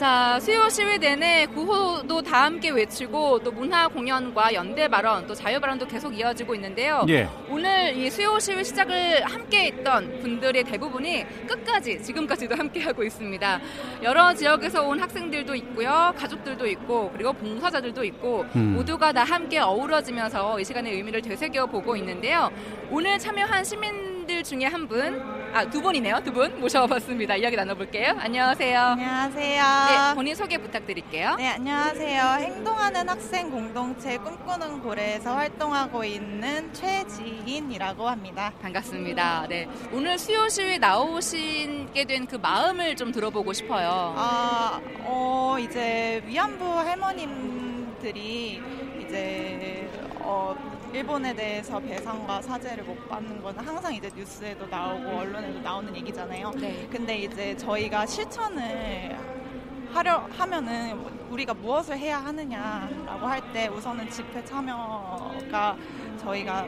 자, 수요 시위 내내 구호도 다 함께 외치고 또 문화 공연과 연대 발언 또 자유 발언도 계속 이어지고 있는데요. 예. 오늘 이 수요 시위 시작을 함께 했던 분들의 대부분이 끝까지 지금까지도 함께 하고 있습니다. 여러 지역에서 온 학생들도 있고요. 가족들도 있고 그리고 봉사자들도 있고 음. 모두가 다 함께 어우러지면서 이 시간의 의미를 되새겨 보고 있는데요. 오늘 참여한 시민 들 중에 한 분, 아, 두 분이네요. 두 분 모셔봤습니다. 이야기 나눠볼게요. 안녕하세요. 안녕하세요. 네, 본인 소개 부탁드릴게요. 네, 안녕하세요. 행동하는 학생 공동체 꿈꾸는 고래에서 활동하고 있는 최지인이라고 합니다. 반갑습니다. 네. 오늘 수요 시위 나오시게 된 그 마음을 좀 들어보고 싶어요. 아, 어, 이제 위안부 할머님들이 이제 어, 일본에 대해서 배상과 사죄를 못 받는 거는 항상 이제 뉴스에도 나오고 언론에도 나오는 얘기잖아요. 네. 근데 이제 저희가 실천을 하려 하면은 우리가 무엇을 해야 하느냐라고 할 때 우선은 집회 참여가 저희가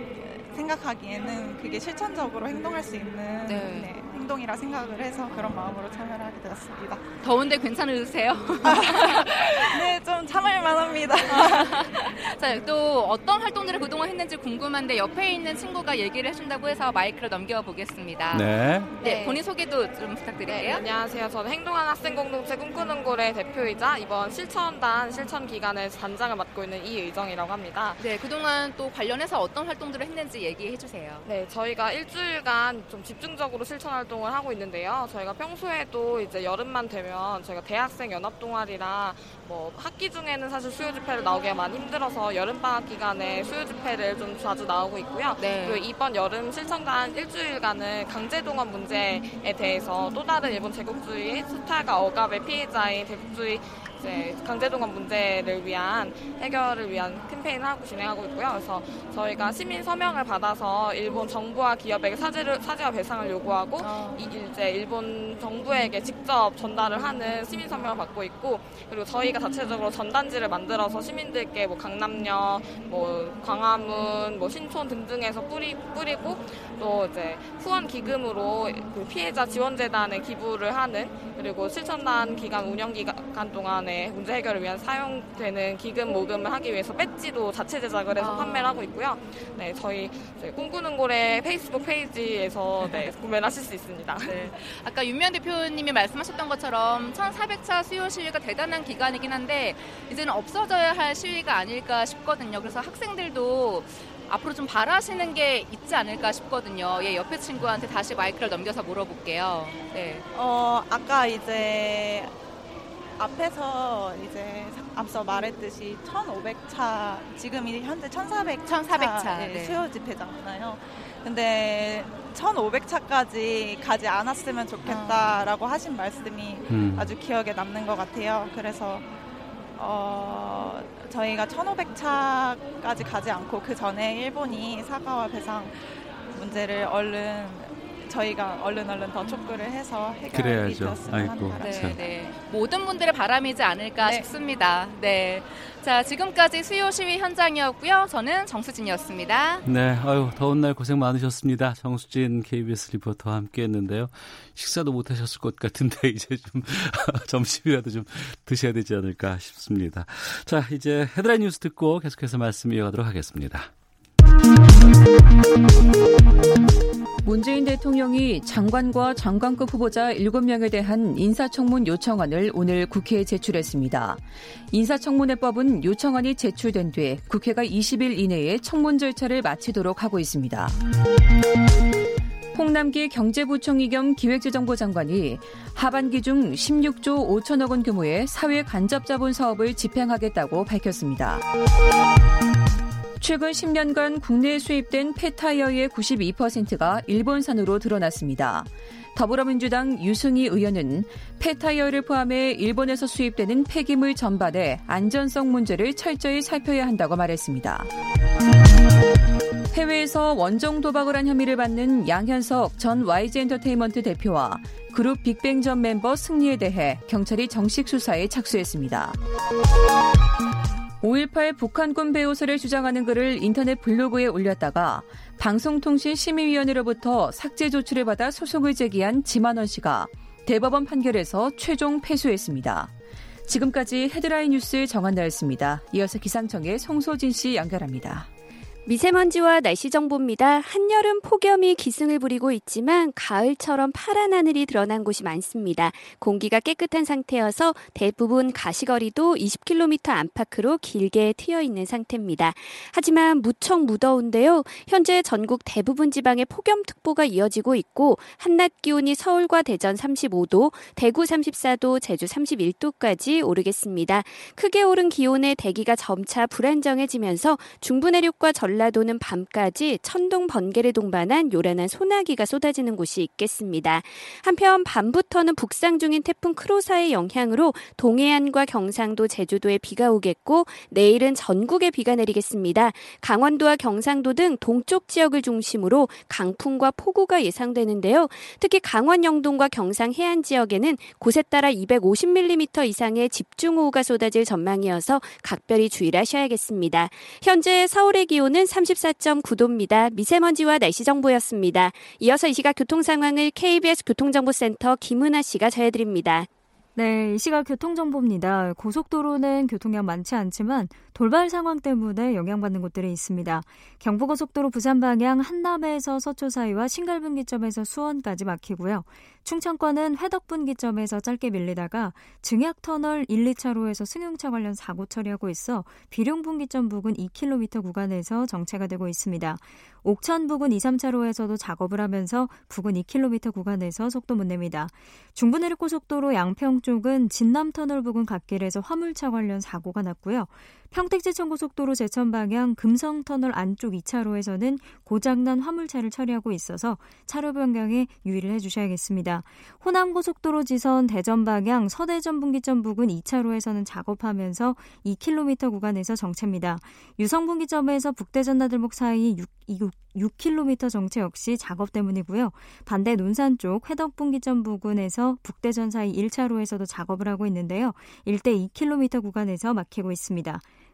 생각하기에는 그게 실천적으로 행동할 수 있는 네. 네, 행동이라 생각을 해서 그런 마음으로 참여를 하게 되었습니다. 더운데 괜찮으세요? 네, 좀 참을 만 합니다. 자, 또 어떤 활동들을 그동안 했는지 궁금한데 옆에 있는 친구가 얘기를 해준다고 해서 마이크를 넘겨보겠습니다. 네. 네, 네. 본인 소개도 좀 네, 부탁드릴게요. 안녕하세요. 저는 행동한 학생 공동체 꿈꾸는 고래 대표이자 이번 실천단 실천 기간의 단장을 맡고 있는 이의정이라고 합니다. 네, 그동안 또 관련해서 어떤 활동들을 했는지 얘기해 주세요. 네, 저희가 일주일간 좀 집중적으로 실천 활동을 하고 있는데요. 저희가 평소에도 이제 여름만 되면 저희가 대학생 연합 동아리랑 뭐 학기 중에는 사실 수요 집회를 나오기가 많이 힘들어서 여름 방학 기간에 수요 집회를 좀 자주 나오고 있고요. 네. 그리고 이번 여름 실천단 일주일간은 강제동원 문제에 대해서 또 다른 일본 제국주의 수탈과 억압의 피해자인 대국주의 이제 강제동원 문제를 위한 해결을 위한 캠페인을 하고 진행하고 있고요. 그래서 저희가 시민 서명을 받아서 일본 정부와 기업에게 사죄를 사죄와 배상을 요구하고 어. 이, 이제 일본 정부에게 직접 전달을 하는 시민 서명을 받고 있고 그리고 저희가 자체적으로 전단지를 만들어서 시민들께 뭐 강남역, 뭐 광화문, 뭐 신촌 등등에서 뿌리 뿌리고 또 이제 후원 기금으로 그 피해자 지원재단에 기부를 하는 그리고 실천단 기간 운영 기간 동안에 문제 해결을 위한 사용되는 기금 모금을 하기 위해서 배지도 자체 제작을 해서 아. 판매를 하고 있고요. 네, 저희 꿈꾸는 고래 페이스북 페이지에서 네, 구매를 하실 수 있습니다. 네. 아까 윤미향 대표님이 말씀하셨던 것처럼 1400차 수요 시위가 대단한 기간이긴 한데 이제는 없어져야 할 시위가 아닐까 싶거든요. 그래서 학생들도 앞으로 좀 바라시는 게 있지 않을까 싶거든요. 예, 옆에 친구한테 다시 마이크를 넘겨서 물어볼게요. 네. 어, 아까 이제 앞에서 이제 앞서 말했듯이 1,500차 지금이 현재 1,400 1400차, 예, 네. 수요 집회잖아요. 근데 1,500차까지 가지 않았으면 좋겠다라고 하신 말씀이 음. 아주 기억에 남는 것 같아요. 그래서 어, 저희가 1,500차까지 가지 않고 그 전에 일본이 사과와 배상 문제를 얼른 저희가 얼른 얼른 더 촉구를 해서 해결이 그래야죠. 되었으면 아이고, 하는 바람. 참. 네, 네. 모든 분들의 바람이지 않을까 네. 싶습니다. 네. 자, 지금까지 수요 시위 현장이었고요. 저는 정수진이었습니다. 네, 아유 더운 날 고생 많으셨습니다. 정수진 KBS 리포터와 함께 했는데요. 식사도 못 하셨을 것 같은데 이제 좀 점심이라도 좀 드셔야 되지 않을까 싶습니다. 자, 이제 헤드라인 뉴스 듣고 계속해서 말씀 이어가도록 하겠습니다. 문재인 대통령이 장관과 장관급 후보자 7명에 대한 인사청문 요청안을 오늘 국회에 제출했습니다. 인사청문회법은 요청안이 제출된 뒤 국회가 20일 이내에 청문 절차를 마치도록 하고 있습니다. 홍남기 경제부총리 겸 기획재정부 장관이 하반기 중 16조 5천억 원 규모의 사회 간접 자본 사업을 집행하겠다고 밝혔습니다. 최근 10년간 국내에 수입된 폐타이어의 92%가 일본산으로 드러났습니다. 더불어민주당 유승희 의원은 폐타이어를 포함해 일본에서 수입되는 폐기물 전반의 안전성 문제를 철저히 살펴야 한다고 말했습니다. 해외에서 원정 도박을 한 혐의를 받는 양현석 전 YG엔터테인먼트 대표와 그룹 빅뱅 전 멤버 승리에 대해 경찰이 정식 수사에 착수했습니다. 5.18 북한군 배우설을 주장하는 글을 인터넷 블로그에 올렸다가 방송통신심의위원회로부터 삭제 조치를 받아 소송을 제기한 지만원 씨가 대법원 판결에서 최종 패소했습니다. 지금까지 헤드라인 뉴스 정한나였습니다. 이어서 기상청의 송소진 씨 연결합니다. 미세먼지와 날씨 정보입니다. 한여름 폭염이 기승을 부리고 있지만 가을처럼 파란 하늘이 드러난 곳이 많습니다. 공기가 깨끗한 상태여서 대부분 가시거리도 20km 안팎으로 길게 트여 있는 상태입니다. 하지만 무척 무더운데요. 현재 전국 대부분 지방에 폭염특보가 이어지고 있고 한낮 기온이 서울과 대전 35도, 대구 34도, 제주 31도까지 오르겠습니다. 크게 오른 기온에 대기가 점차 불안정해지면서 중부 내륙과 전 라도는 밤까지 천둥 번개를 동반한 요란한 소나기가 쏟아지는 곳이 있겠습니다. 한편 밤부터는 북상 중인 태풍 크로사의 영향으로 동해안과 경상도, 제주도에 비가 오겠고 내일은 전국에 비가 내리겠습니다. 강원도와 경상도 등 동쪽 지역을 중심으로 강풍과 폭우가 예상되는데요. 특히 강원 영동과 경상 해안 지역에는 곳에 따라 250mm 이상의 집중호우가 쏟아질 전망이어서 각별히 주의를 하셔야겠습니다. 현재 서울의 기온은 34.9도입니다. 미세먼지와 날씨 정보였습니다. 이어서 이 시각 교통 상황을 KBS 교통정보센터 김은아 씨가 전해드립니다. 네, 이 시각 교통정보입니다. 고속도로는 교통량 많지 않지만 돌발 상황 때문에 영향받는 곳들이 있습니다. 경부고속도로 부산 방향 한남에서 서초 사이와 신갈분기점에서 수원까지 막히고요. 충청권은 회덕분기점에서 짧게 밀리다가 증약터널 1, 2차로에서 승용차 관련 사고 처리하고 있어 비룡분기점 부근 2km 구간에서 정체가 되고 있습니다. 옥천 부근 2, 3차로에서도 작업을 하면서 부근 2km 구간에서 속도 못 냅니다. 중부내륙고속도로 양평 쪽은 진남터널 부근 갓길에서 화물차 관련 사고가 났고요. 평택제천고속도로 제천 방향 금성터널 안쪽 2차로에서는 고장난 화물차를 처리하고 있어서 차로 변경에 유의를 해주셔야겠습니다. 호남고속도로 지선 대전 방향 서대전 분기점 부근 2차로에서는 작업하면서 2km 구간에서 정체입니다. 유성분기점에서 북대전 나들목 사이 6, 6, 6km 정체 역시 작업 때문이고요. 반대 논산 쪽 회덕분기점 부근에서 북대전 사이 1차로에서도 작업을 하고 있는데요. 일대 2km 구간에서 막히고 있습니다.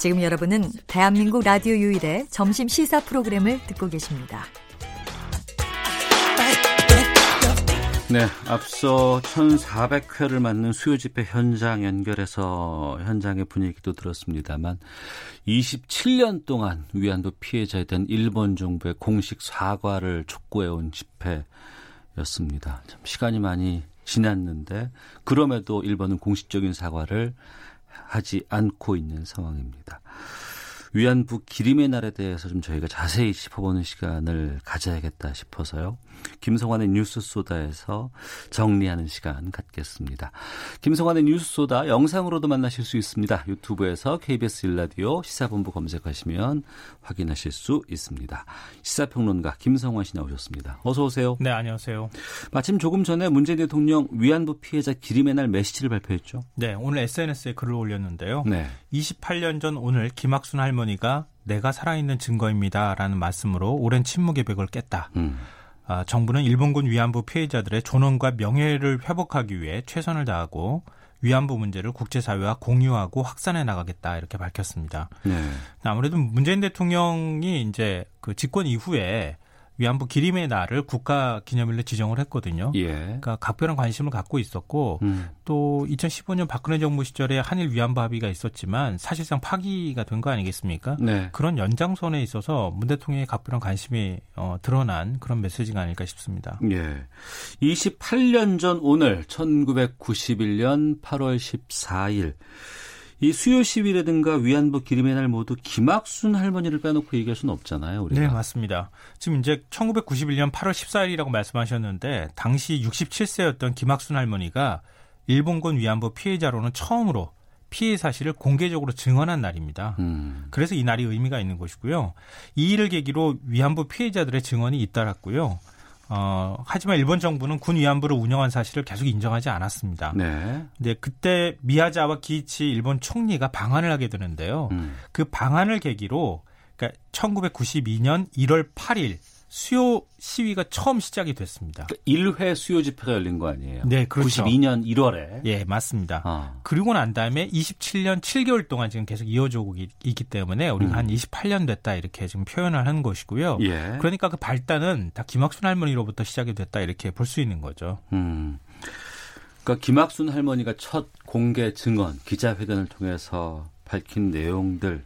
지금 여러분은 대한민국 라디오 유일의 점심 시사 프로그램을 듣고 계십니다. 네, 앞서 1,400회를 맞는 수요 집회 현장 연결해서 현장의 분위기도 들었습니다만 27년 동안 위안부 피해자에 대한 일본 정부의 공식 사과를 촉구해 온 집회였습니다. 참 시간이 많이 지났는데 그럼에도 일본은 공식적인 사과를 하지 않고 있는 상황입니다. 위안부 기림의 날에 대해서 좀 저희가 자세히 짚어보는 시간을 가져야겠다 싶어서요. 김성환의 뉴스 소다에서 정리하는 시간 갖겠습니다. 김성환의 뉴스 소다 영상으로도 만나실 수 있습니다. 유튜브에서 KBS 일라디오 시사본부 검색하시면 확인하실 수 있습니다. 시사평론가 김성환 씨 나오셨습니다. 어서 오세요. 네, 안녕하세요. 마침 조금 전에 문재인 대통령 위안부 피해자 기림의 날 메시지를 발표했죠. 네, 오늘 SNS에 글을 올렸는데요. 네. 28년 전 오늘 김학순 할머니 가 내가 살아있는 증거입니다라는 말씀으로 오랜 침묵의 벽을 깼다. 음. 아, 정부는 일본군 위안부 피해자들의 존엄과 명예를 회복하기 위해 최선을 다하고 위안부 문제를 국제사회와 공유하고 확산해 나가겠다 이렇게 밝혔습니다. 네. 아무래도 문재인 대통령이 이제 그 집권 이후에 위안부 기림의 날을 국가 기념일로 지정을 했거든요. 예. 그러니까 각별한 관심을 갖고 있었고 음. 또 2015년 박근혜 정부 시절에 한일 위안부 합의가 있었지만 사실상 파기가 된 거 아니겠습니까? 네. 그런 연장선에 있어서 문 대통령의 각별한 관심이 어, 드러난 그런 메시지가 아닐까 싶습니다. 예. 28년 전 오늘 1991년 8월 14일 이 수요 시위라든가 위안부 기림의 날 모두 김학순 할머니를 빼놓고 얘기할 수는 없잖아요. 우리가. 네, 맞습니다. 지금 이제 1991년 8월 14일이라고 말씀하셨는데 당시 67세였던 김학순 할머니가 일본군 위안부 피해자로는 처음으로 피해 사실을 공개적으로 증언한 날입니다. 음. 그래서 이 날이 의미가 있는 것이고요. 이 일을 계기로 위안부 피해자들의 증언이 잇따랐고요. 어, 하지만 일본 정부는 군 위안부를 운영한 사실을 계속 인정하지 않았습니다. 네. 근데 그때 미야자와 기이치 일본 총리가 방한을 하게 되는데요. 음. 그 방한을 계기로 그러니까 1992년 1월 8일 수요 시위가 처음 시작이 됐습니다. 그러니까 1회 수요 집회가 열린 거 아니에요? 네, 그렇죠. 92년 1월에. 예, 맞습니다. 아. 그리고 난 다음에 27년 7개월 동안 지금 계속 이어지고 있기 때문에 우리가 음. 한 28년 됐다 이렇게 지금 표현을 하는 것이고요. 예. 그러니까 그 발단은 다 김학순 할머니로부터 시작이 됐다 이렇게 볼 수 있는 거죠. 음. 그러니까 김학순 할머니가 첫 공개 증언 기자회견을 통해서 밝힌 내용들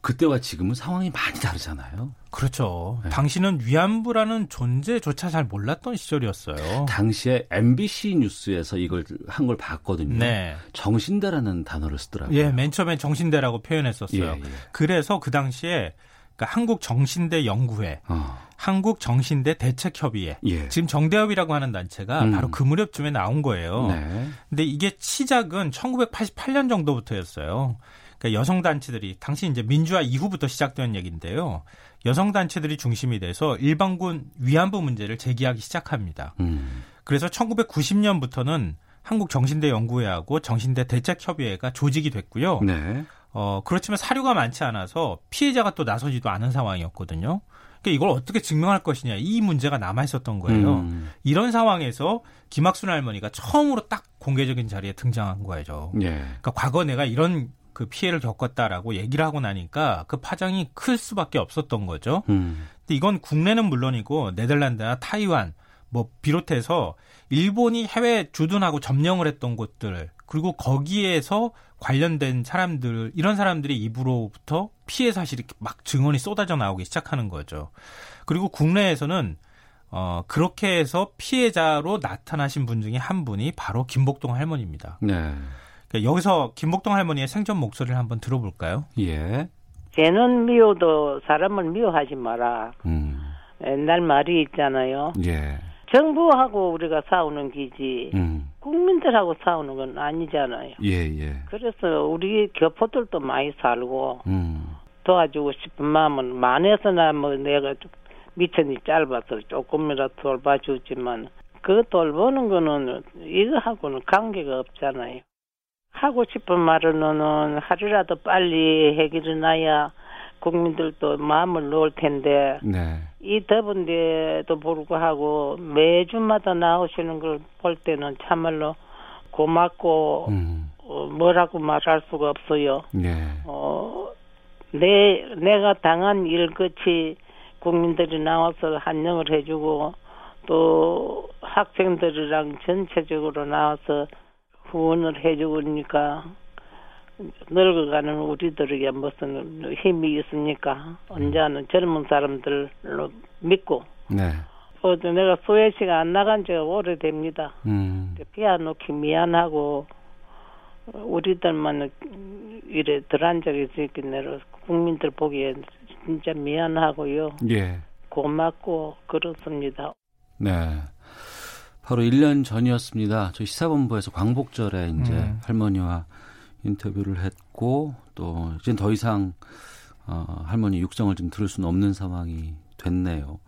그때와 지금은 상황이 많이 다르잖아요. 그렇죠. 네. 당시는 위안부라는 존재조차 잘 몰랐던 시절이었어요. 당시에 MBC 뉴스에서 이걸 한 걸 봤거든요. 네. 정신대라는 단어를 쓰더라고요. 예, 맨 처음에 정신대라고 표현했었어요. 예, 예. 그래서 그 당시에 그러니까 한국 정신대 연구회, 어. 한국 정신대 대책협의회, 예. 지금 정대협이라고 하는 단체가 음. 바로 그 무렵쯤에 나온 거예요. 네. 근데 이게 시작은 1988년 정도부터였어요. 그러니까 여성 단체들이 당시 이제 민주화 이후부터 시작된 얘기인데요. 여성 단체들이 중심이 돼서 일반군 위안부 문제를 제기하기 시작합니다. 음. 그래서 1990년부터는 한국 정신대 연구회하고 정신대 대책협의회가 조직이 됐고요. 네. 어, 그렇지만 사료가 많지 않아서 피해자가 또 나서지도 않은 상황이었거든요. 그러니까 이걸 어떻게 증명할 것이냐 이 문제가 남아 있었던 거예요. 음. 이런 상황에서 김학순 할머니가 처음으로 딱 공개적인 자리에 등장한 거죠. 예. 그러니까 과거 내가 이런 그 피해를 겪었다라고 얘기를 하고 나니까 그 파장이 클 수밖에 없었던 거죠. 음. 근데 이건 국내는 물론이고 네덜란드나 타이완 뭐 비롯해서 일본이 해외 주둔하고 점령을 했던 곳들 그리고 거기에서 관련된 사람들 이런 사람들의 입으로부터 피해 사실이 막 증언이 쏟아져 나오기 시작하는 거죠. 그리고 국내에서는 어 그렇게 해서 피해자로 나타나신 분 중에 한 분이 바로 김복동 할머니입니다. 네. 그러니까 여기서 김복동 할머니의 생전 목소리를 한번 들어볼까요? 예. 쟤는 미워도 사람을 미워하지 마라. 음. 옛날 말이 있잖아요. 예. 정부하고 우리가 싸우는 기지 음. 국민들하고 싸우는 건 아니잖아요. 예, 예. 그래서 우리 교포들도 많이 살고 음. 도와주고 싶은 마음은 많아서나 뭐 내가 좀 미천이 짧아서 조금이라도 돌봐주지만 그 돌보는 거는 이거하고는 관계가 없잖아요. 하고 싶은 말은 하루라도 빨리 해결이 나야 국민들도 마음을 놓을 텐데 네. 이 더운데도 불구하고 매주마다 나오시는 걸 볼 때는 참말로 고맙고 음. 어, 뭐라고 말할 수가 없어요. 예. 어, 내 내가 당한 일 끝이 국민들이 나와서 한영을 해주고 또 학생들이랑 전체적으로 나와서 후원을 해주니까 늙어가는 우리들에게 무슨 힘이 있습니까? 언제는 젊은 사람들로 믿고 네. 어, 내가 소외시가 안 나간 지가 오래됩니다. 음. 피아놓기 미안하고 우리들만 이래 덜 앉아 있겠네로 국민들 보기에 진짜 미안하고요. 예. 고맙고 그렇습니다. 네. 바로 1년 전이었습니다. 저희 시사본부에서 광복절에 이제 음. 할머니와 인터뷰를 했고 또 이제 더 이상 어, 할머니 육성을 좀 들을 수는 없는 상황이 됐네요.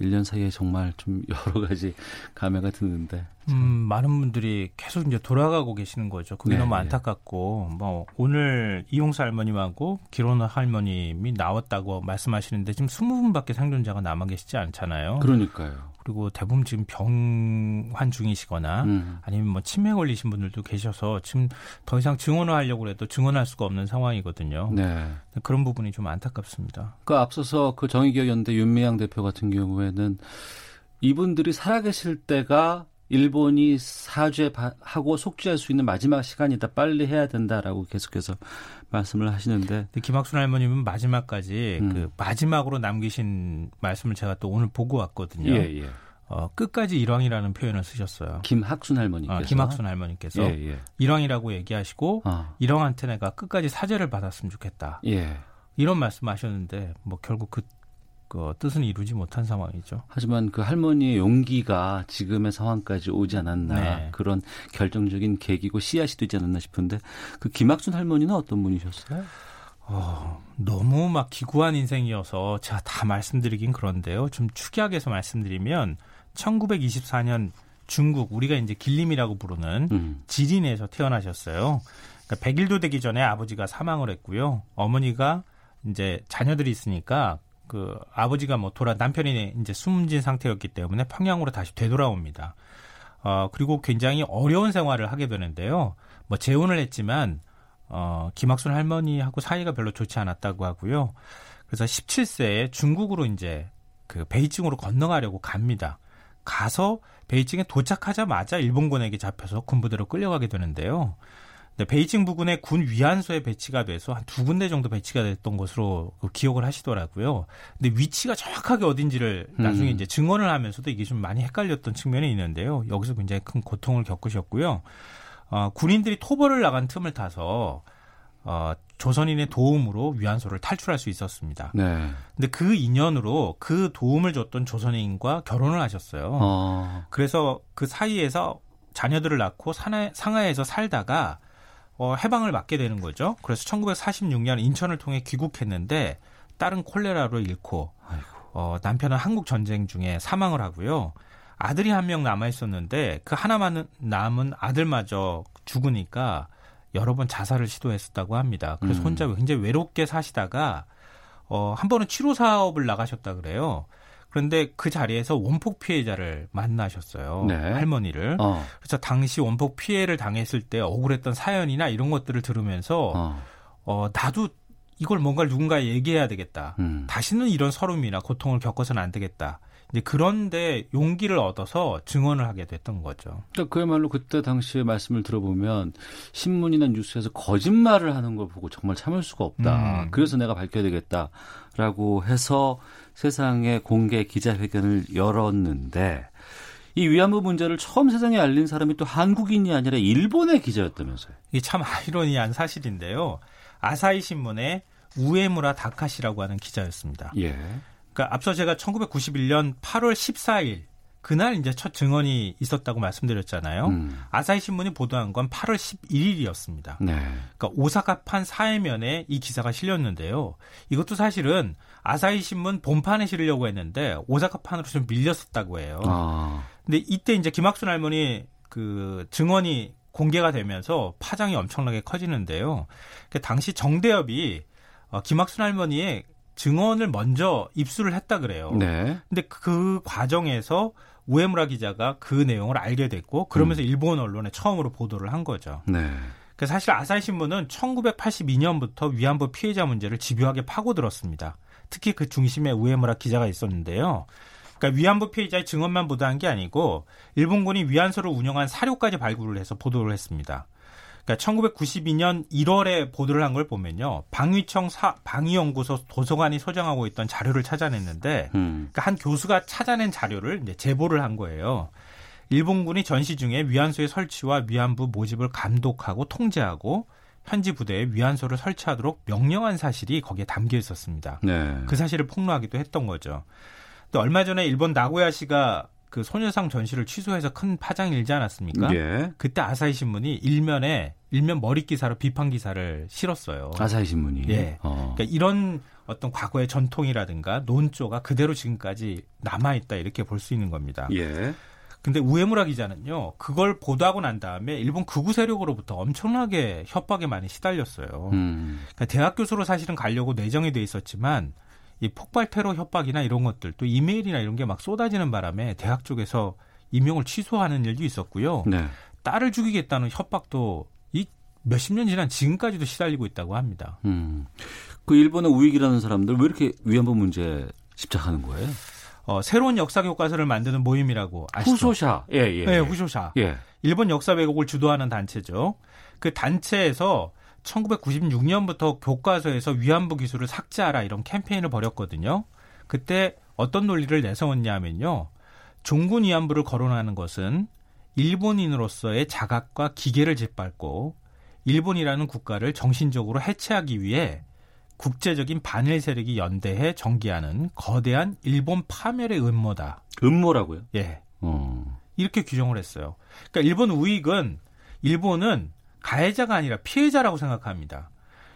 1년 사이에 정말 좀 여러 가지 감회가 드는데. 음, 많은 분들이 계속 이제 돌아가고 계시는 거죠. 그게 네, 너무 네. 안타깝고, 뭐, 오늘 이용사 할머님하고 기론호 할머님이 나왔다고 말씀하시는데 지금 20분밖에 생존자가 남아 계시지 않잖아요. 그러니까요. 그리고 대부분 지금 병환 중이시거나 음. 아니면 뭐 치매 걸리신 분들도 계셔서 지금 더 이상 증언을 하려고 해도 증언할 수가 없는 상황이거든요. 네. 그런 부분이 좀 안타깝습니다. 그 앞서서 그 정의기억연대 윤미향 대표 같은 경우에는 이분들이 살아계실 때가 일본이 사죄하고 속죄할 수 있는 마지막 시간이다. 빨리 해야 된다라고 계속해서 말씀을 하시는데. 김학순 할머님은 마지막까지 음. 그 마지막으로 남기신 말씀을 제가 또 오늘 보고 왔거든요. 예, 예. 어, 끝까지 일왕이라는 표현을 쓰셨어요. 김학순 할머니께서. 어, 김학순 할머니께서 예, 예. 일왕이라고 얘기하시고 아. 일왕한테 내가 끝까지 사죄를 받았으면 좋겠다. 예. 이런 말씀하셨는데 뭐 결국 그, 그 뜻은 이루지 못한 상황이죠. 하지만 그 할머니의 용기가 지금의 상황까지 오지 않았나 네. 그런 결정적인 계기고 씨앗이 되지 않았나 싶은데 그 김학순 할머니는 어떤 분이셨어요? 어, 너무 막 기구한 인생이어서 제가 다 말씀드리긴 그런데요. 좀 축약해서 말씀드리면 1924년 중국 우리가 이제 길림이라고 부르는 음. 지린에서 태어나셨어요. 그러니까 100일도 되기 전에 아버지가 사망을 했고요. 어머니가 이제 자녀들이 있으니까 그 아버지가 뭐 돌아 남편이 이제 숨진 상태였기 때문에 평양으로 다시 되돌아옵니다. 어 그리고 굉장히 어려운 생활을 하게 되는데요. 뭐 재혼을 했지만 어 김학순 할머니하고 사이가 별로 좋지 않았다고 하고요. 그래서 17세에 중국으로 이제 그 베이징으로 건너가려고 갑니다. 가서 베이징에 도착하자마자 일본군에게 잡혀서 군부대로 끌려가게 되는데요. 근데 베이징 부근의 군 위안소에 배치가 돼서 한 두 군데 정도 배치가 됐던 것으로 그 기억을 하시더라고요. 근데 위치가 정확하게 어딘지를 나중에 음. 이제 증언을 하면서도 이게 좀 많이 헷갈렸던 측면이 있는데요. 여기서 굉장히 큰 고통을 겪으셨고요. 어, 군인들이 토벌을 나간 틈을 타서 어, 조선인의 도움으로 위안소를 탈출할 수 있었습니다. 네. 근데 그 인연으로 그 도움을 줬던 조선인과 결혼을 하셨어요. 어. 그래서 그 사이에서 자녀들을 낳고 상하, 상하에서 살다가 어, 해방을 맞게 되는 거죠. 그래서 1946년 인천을 통해 귀국했는데 딸은 콜레라로 잃고 어, 남편은 한국 전쟁 중에 사망을 하고요. 아들이 한 명 남아 있었는데 그 하나만 남은 아들마저 죽으니까 여러 번 자살을 시도했었다고 합니다. 그래서 음. 혼자 굉장히 외롭게 사시다가 어, 한 번은 치료 사업을 나가셨다 그래요. 그런데 그 자리에서 원폭 피해자를 만나셨어요. 네. 할머니를. 어. 그래서 당시 원폭 피해를 당했을 때 억울했던 사연이나 이런 것들을 들으면서 어. 어, 나도 이걸 뭔가를 누군가에 얘기해야 되겠다. 음. 다시는 이런 서름이나 고통을 겪어서는 안 되겠다. 이제 그런데 용기를 얻어서 증언을 하게 됐던 거죠. 그러니까 그야말로 그때 당시의 말씀을 들어보면 신문이나 뉴스에서 거짓말을 하는 걸 보고 정말 참을 수가 없다. 음. 그래서 내가 밝혀야 되겠다라고 해서 세상에 공개 기자회견을 열었는데 이 위안부 문제를 처음 세상에 알린 사람이 또 한국인이 아니라 일본의 기자였다면서요. 이게 참 아이러니한 사실인데요. 아사히 신문의 우에무라 다카시라고 하는 기자였습니다. 예. 그러니까 앞서 제가 1991년 8월 14일 그날 이제 첫 증언이 있었다고 말씀드렸잖아요. 음. 아사히 신문이 보도한 건 8월 11일이었습니다. 네. 그러니까 오사카판 사회면에 이 기사가 실렸는데요. 이것도 사실은 아사히 신문 본판에 실으려고 했는데 오사카판으로 좀 밀렸었다고 해요. 아. 근데 이때 이제 김학순 할머니 그 증언이 공개가 되면서 파장이 엄청나게 커지는데요. 그 당시 정대협이 어, 김학순 할머니의 증언을 먼저 입수를 했다 그래요. 네. 근데 그 과정에서 우에무라 기자가 그 내용을 알게 됐고 그러면서 일본 언론에 처음으로 보도를 한 거죠. 네. 그 사실 아사히 신문은 1982년부터 위안부 피해자 문제를 집요하게 파고들었습니다. 특히 그 중심에 우에무라 기자가 있었는데요. 그러니까 위안부 피해자의 증언만 보도한 게 아니고 일본군이 위안소를 운영한 사료까지 발굴을 해서 보도를 했습니다. 그러니까 1992년 1월에 보도를 한 걸 보면요. 방위청 사, 방위연구소 도서관이 소장하고 있던 자료를 찾아냈는데 음. 그러니까 한 교수가 찾아낸 자료를 이제 제보를 한 거예요. 일본군이 전시 중에 위안소의 설치와 위안부 모집을 감독하고 통제하고 현지 부대에 위안소를 설치하도록 명령한 사실이 거기에 담겨 있었습니다. 네. 그 사실을 폭로하기도 했던 거죠. 또 얼마 전에 일본 나고야시가 그 소녀상 전시를 취소해서 큰 파장이 일지 않았습니까? 예. 그때 아사히 신문이 일면에 일면 머리 기사로 비판 기사를 실었어요. 아사히 신문이. 예. 어. 그러니까 이런 어떤 과거의 전통이라든가 논조가 그대로 지금까지 남아 있다 이렇게 볼 수 있는 겁니다. 예. 근데 우에무라 기자는요, 그걸 보도하고 난 다음에 일본 극우 세력으로부터 엄청나게 협박에 많이 시달렸어요. 음. 그러니까 대학 교수로 사실은 가려고 내정이 돼 있었지만 이 폭발 테러 협박이나 이런 것들 또 이메일이나 이런 게 막 쏟아지는 바람에 대학 쪽에서 임용을 취소하는 일도 있었고요. 네. 딸을 죽이겠다는 협박도 이 몇십 년 지난 지금까지도 시달리고 있다고 합니다. 음. 그 일본의 우익이라는 사람들 왜 이렇게 위안부 문제 집착하는 거예요? 어, 새로운 역사 교과서를 만드는 모임이라고 아시죠? 후소샤. 예, 예. 네, 예. 후소샤. 예. 일본 역사 왜곡을 주도하는 단체죠. 그 단체에서 1996년부터 교과서에서 위안부 기술을 삭제하라 이런 캠페인을 벌였거든요. 그때 어떤 논리를 내세웠냐면요. 종군 위안부를 거론하는 것은 일본인으로서의 자각과 기계를 짓밟고 일본이라는 국가를 정신적으로 해체하기 위해 국제적인 반일 세력이 연대해 전개하는 거대한 일본 파멸의 음모다. 음모라고요? 예. 어. 이렇게 규정을 했어요. 그러니까 일본 우익은 일본은 가해자가 아니라 피해자라고 생각합니다.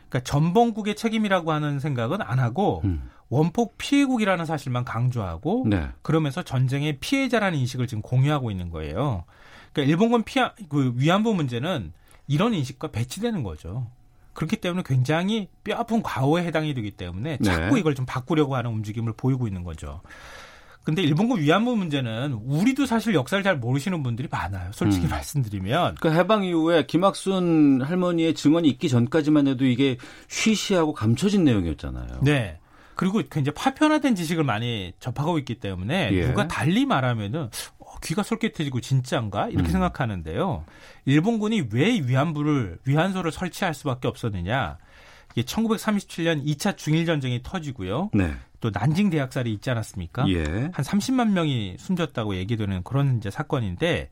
그러니까 전범국의 책임이라고 하는 생각은 안 하고 음. 원폭 피해국이라는 사실만 강조하고 네. 그러면서 전쟁의 피해자라는 인식을 지금 공유하고 있는 거예요. 그러니까 일본군 피하, 그 위안부 문제는 이런 인식과 배치되는 거죠. 그렇기 때문에 굉장히 뼈아픈 과오에 해당이 되기 때문에 자꾸 네. 이걸 좀 바꾸려고 하는 움직임을 보이고 있는 거죠. 근데 일본군 위안부 문제는 우리도 사실 역사를 잘 모르시는 분들이 많아요. 솔직히 음. 말씀드리면. 그 해방 이후에 김학순 할머니의 증언이 있기 전까지만 해도 이게 쉬쉬하고 감춰진 내용이었잖아요. 네. 그리고 굉장히 파편화된 지식을 많이 접하고 있기 때문에 예. 누가 달리 말하면은 어, 귀가 솔깃해지고 진짜인가 이렇게 음. 생각하는데요. 일본군이 왜 위안부를 위안소를 설치할 수밖에 없었느냐? 이게 1937년 2차 중일 전쟁이 터지고요. 네. 또 난징 대학살이 있지 않았습니까? 예. 한 30만 명이 숨졌다고 얘기되는 그런 이제 사건인데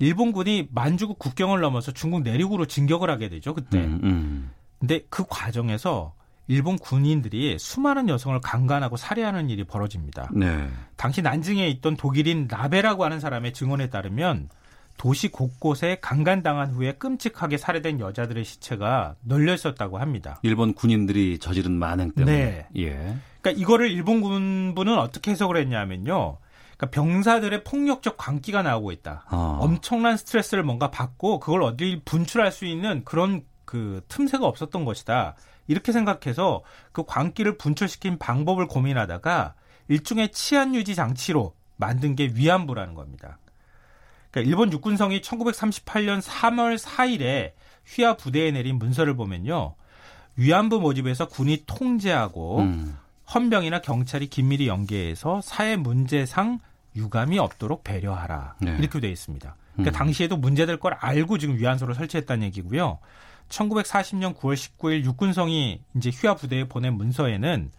일본군이 만주국 국경을 넘어서 중국 내륙으로 진격을 하게 되죠. 그때. 음, 음. 근데 그 과정에서 일본 군인들이 수많은 여성을 강간하고 살해하는 일이 벌어집니다. 네. 당시 난징에 있던 독일인 라베라고 하는 사람의 증언에 따르면 도시 곳곳에 강간당한 후에 끔찍하게 살해된 여자들의 시체가 널려 있었다고 합니다. 일본 군인들이 저지른 만행 때문에. 네. 예. 그러니까 이거를 일본 군부는 어떻게 해석을 했냐면요. 그러니까 병사들의 폭력적 광기가 나오고 있다. 어. 엄청난 스트레스를 뭔가 받고 그걸 어디 분출할 수 있는 그런 그 틈새가 없었던 것이다. 이렇게 생각해서 그 광기를 분출시킨 방법을 고민하다가 일종의 치안 유지 장치로 만든 게 위안부라는 겁니다. 그러니까 일본 육군성이 1938년 3월 4일에 휘하 부대에 내린 문서를 보면요. 위안부 모집에서 군이 통제하고 음. 헌병이나 경찰이 긴밀히 연계해서 사회 문제상 유감이 없도록 배려하라. 네. 이렇게 되어 있습니다. 그러니까 음. 당시에도 문제될 걸 알고 지금 위안소를 설치했다는 얘기고요. 1940년 9월 19일 육군성이 이제 휘하 부대에 보낸 문서에는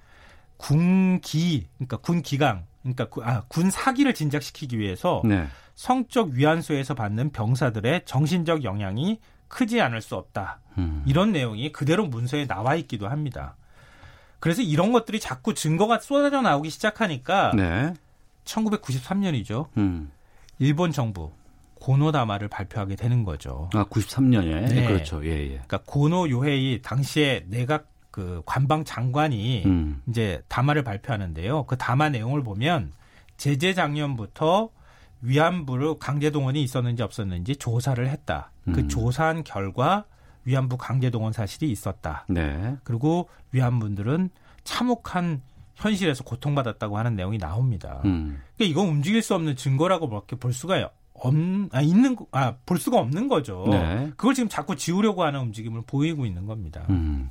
군기, 그러니까 군 기강, 그러니까 구- 아, 군 사기를 진작시키기 위해서 네. 성적 위안소에서 받는 병사들의 정신적 영향이 크지 않을 수 없다. 음. 이런 내용이 그대로 문서에 나와 있기도 합니다. 그래서 이런 것들이 자꾸 증거가 쏟아져 나오기 시작하니까 네. 1993년이죠. 음. 일본 정부 고노다마를 발표하게 되는 거죠. 아, 93년에. 네. 그렇죠. 예, 예. 그러니까 고노 요헤이 당시에 내각 그 관방 장관이 음. 이제 담화를 발표하는데요. 그 담화 내용을 보면 제재 작년부터 위안부로 강제 동원이 있었는지 없었는지 조사를 했다. 그 음. 조사한 결과 위안부 강제 동원 사실이 있었다. 네. 그리고 위안분들은 참혹한 현실에서 고통받았다고 하는 내용이 나옵니다. 음. 그러니까 이건 움직일 수 없는 증거라고밖에 볼 수가 없, 아, 있는, 거- 아, 볼 수가 없는 거죠. 네. 그걸 지금 자꾸 지우려고 하는 움직임을 보이고 있는 겁니다. 음.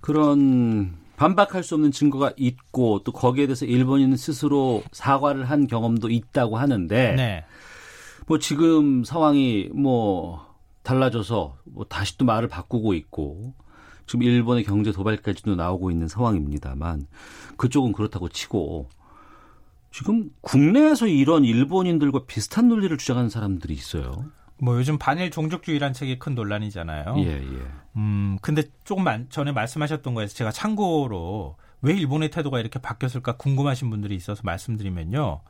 그런 반박할 수 없는 증거가 있고 또 거기에 대해서 일본인 스스로 사과를 한 경험도 있다고 하는데 네. 뭐 지금 상황이 뭐 달라져서 뭐 다시 또 말을 바꾸고 있고 지금 일본의 경제 도발까지도 나오고 있는 상황입니다만 그쪽은 그렇다고 치고 지금 국내에서 이런 일본인들과 비슷한 논리를 주장하는 사람들이 있어요. 뭐 요즘 반일 종족주의란 책이 큰 논란이잖아요. 예, 예. 음, 근데 조금 만- 전에 말씀하셨던 거에서 제가 참고로 왜 일본의 태도가 이렇게 바뀌었을까 궁금하신 분들이 있어서 말씀드리면요.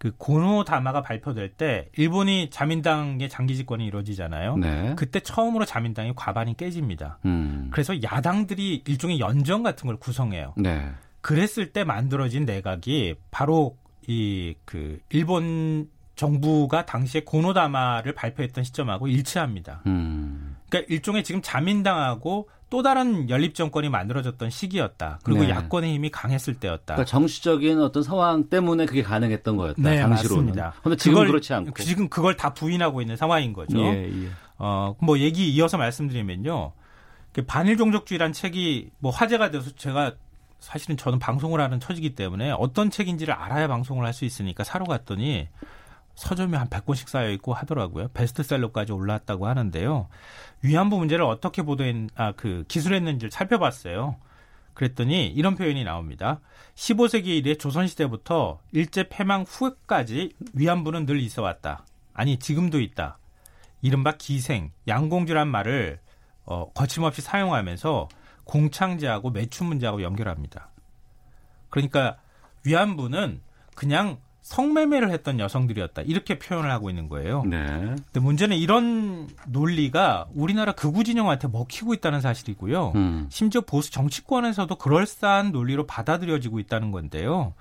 그 고노 다마가 발표될 때 일본이 자민당의 장기 집권이 이루어지잖아요. 네. 그때 처음으로 자민당이 과반이 깨집니다. 음. 그래서 야당들이 일종의 연정 같은 걸 구성해요. 네. 그랬을 때 만들어진 내각이 바로 이 그 일본 정부가 당시에 고노다마를 발표했던 시점하고 일치합니다. 음. 그러니까 일종의 지금 자민당하고 또 다른 연립 정권이 만들어졌던 시기였다. 그리고 네. 야권의 힘이 강했을 때였다. 그러니까 정치적인 어떤 상황 때문에 그게 가능했던 거였다. 네, 당시로는. 맞습니다. 근데 지금 그걸- 그렇지 않고. 지금 그걸 다 부인하고 있는 상황인 거죠. 예, 예. 어, 뭐 얘기 이어서 말씀드리면요. 그 반일 종족주의란 책이 뭐 화제가 돼서 제가 사실은 저는 방송을 하는 처지기 때문에 어떤 책인지를 알아야 방송을 할 수 있으니까 사러 갔더니 서점에 한 100권씩 쌓여 있고 하더라고요. 베스트셀러까지 올라왔다고 하는데요. 위안부 문제를 어떻게 보도했, 아, 그, 기술했는지를 살펴봤어요. 그랬더니 이런 표현이 나옵니다. 15세기 이래 조선시대부터 일제 패망 후까지 위안부는 늘 있어 왔다. 아니, 지금도 있다. 이른바 기생, 양공주란 말을 어, 거침없이 사용하면서 공창제하고 매춘 문제하고 연결합니다. 그러니까 위안부는 그냥 성매매를 했던 여성들이었다. 이렇게 표현을 하고 있는 거예요. 네. 근데 문제는 이런 논리가 우리나라 극우 진영한테 먹히고 있다는 사실이고요. 음. 심지어 보수 정치권에서도 그럴싸한 논리로 받아들여지고 있다는 건데요.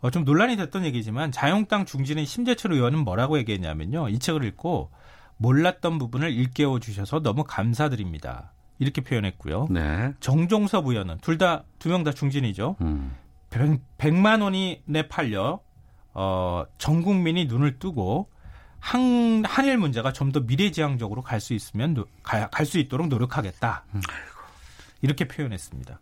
어, 좀 논란이 됐던 얘기지만 자유한국당 중진의 심재철 의원은 뭐라고 얘기했냐면요. 이 책을 읽고 몰랐던 부분을 일깨워 주셔서 너무 감사드립니다. 이렇게 표현했고요. 네. 정종섭 의원은 둘 다 두 명 다 중진이죠. 음. 100, 만 원이 내 팔려 어, 전 국민이 눈을 뜨고 한, 한일 문제가 좀 더 미래지향적으로 갈 수 있으면 갈 수 있도록 노력하겠다. 이렇게 표현했습니다.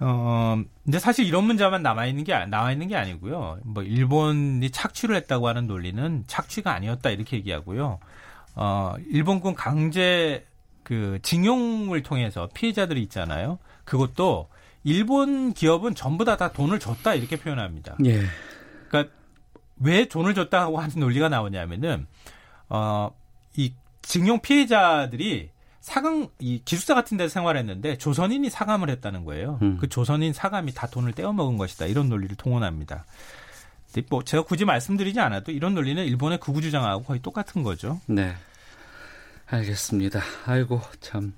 어, 근데 사실 이런 문제만 남아 있는 게 나와 있는 게 아니고요. 뭐 일본이 착취를 했다고 하는 논리는 착취가 아니었다 이렇게 얘기하고요. 어, 일본군 강제 그 징용을 통해서 피해자들이 있잖아요. 그것도 일본 기업은 전부 다 다 돈을 줬다 이렇게 표현합니다. 예. 왜 돈을 줬다고 하는 논리가 나오냐면은 어 이 징용 피해자들이 사강 이 기숙사 같은 데서 생활했는데 조선인이 사감을 했다는 거예요. 음. 그 조선인 사감이 다 돈을 떼어 먹은 것이다. 이런 논리를 동원합니다. 뭐 제가 굳이 말씀드리지 않아도 이런 논리는 일본의 극우 주장하고 거의 똑같은 거죠. 네. 알겠습니다. 아이고, 참.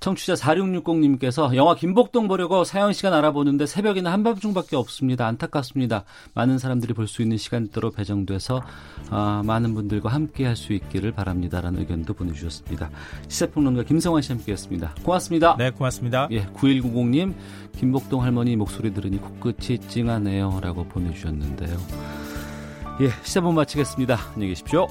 청취자 4660님께서 영화 김복동 보려고 사연 시간 알아보는데 새벽이나 한밤중밖에 없습니다. 안타깝습니다. 많은 사람들이 볼 수 있는 시간대로 배정돼서 아, 많은 분들과 함께 할 수 있기를 바랍니다라는 의견도 보내주셨습니다. 시사평론가 김성환 씨 함께했습니다. 고맙습니다. 네, 고맙습니다. 예, 9190님 김복동 할머니 목소리 들으니 코끝이 찡하네요라고 보내주셨는데요. 예, 시사본 마치겠습니다. 안녕히 계십시오.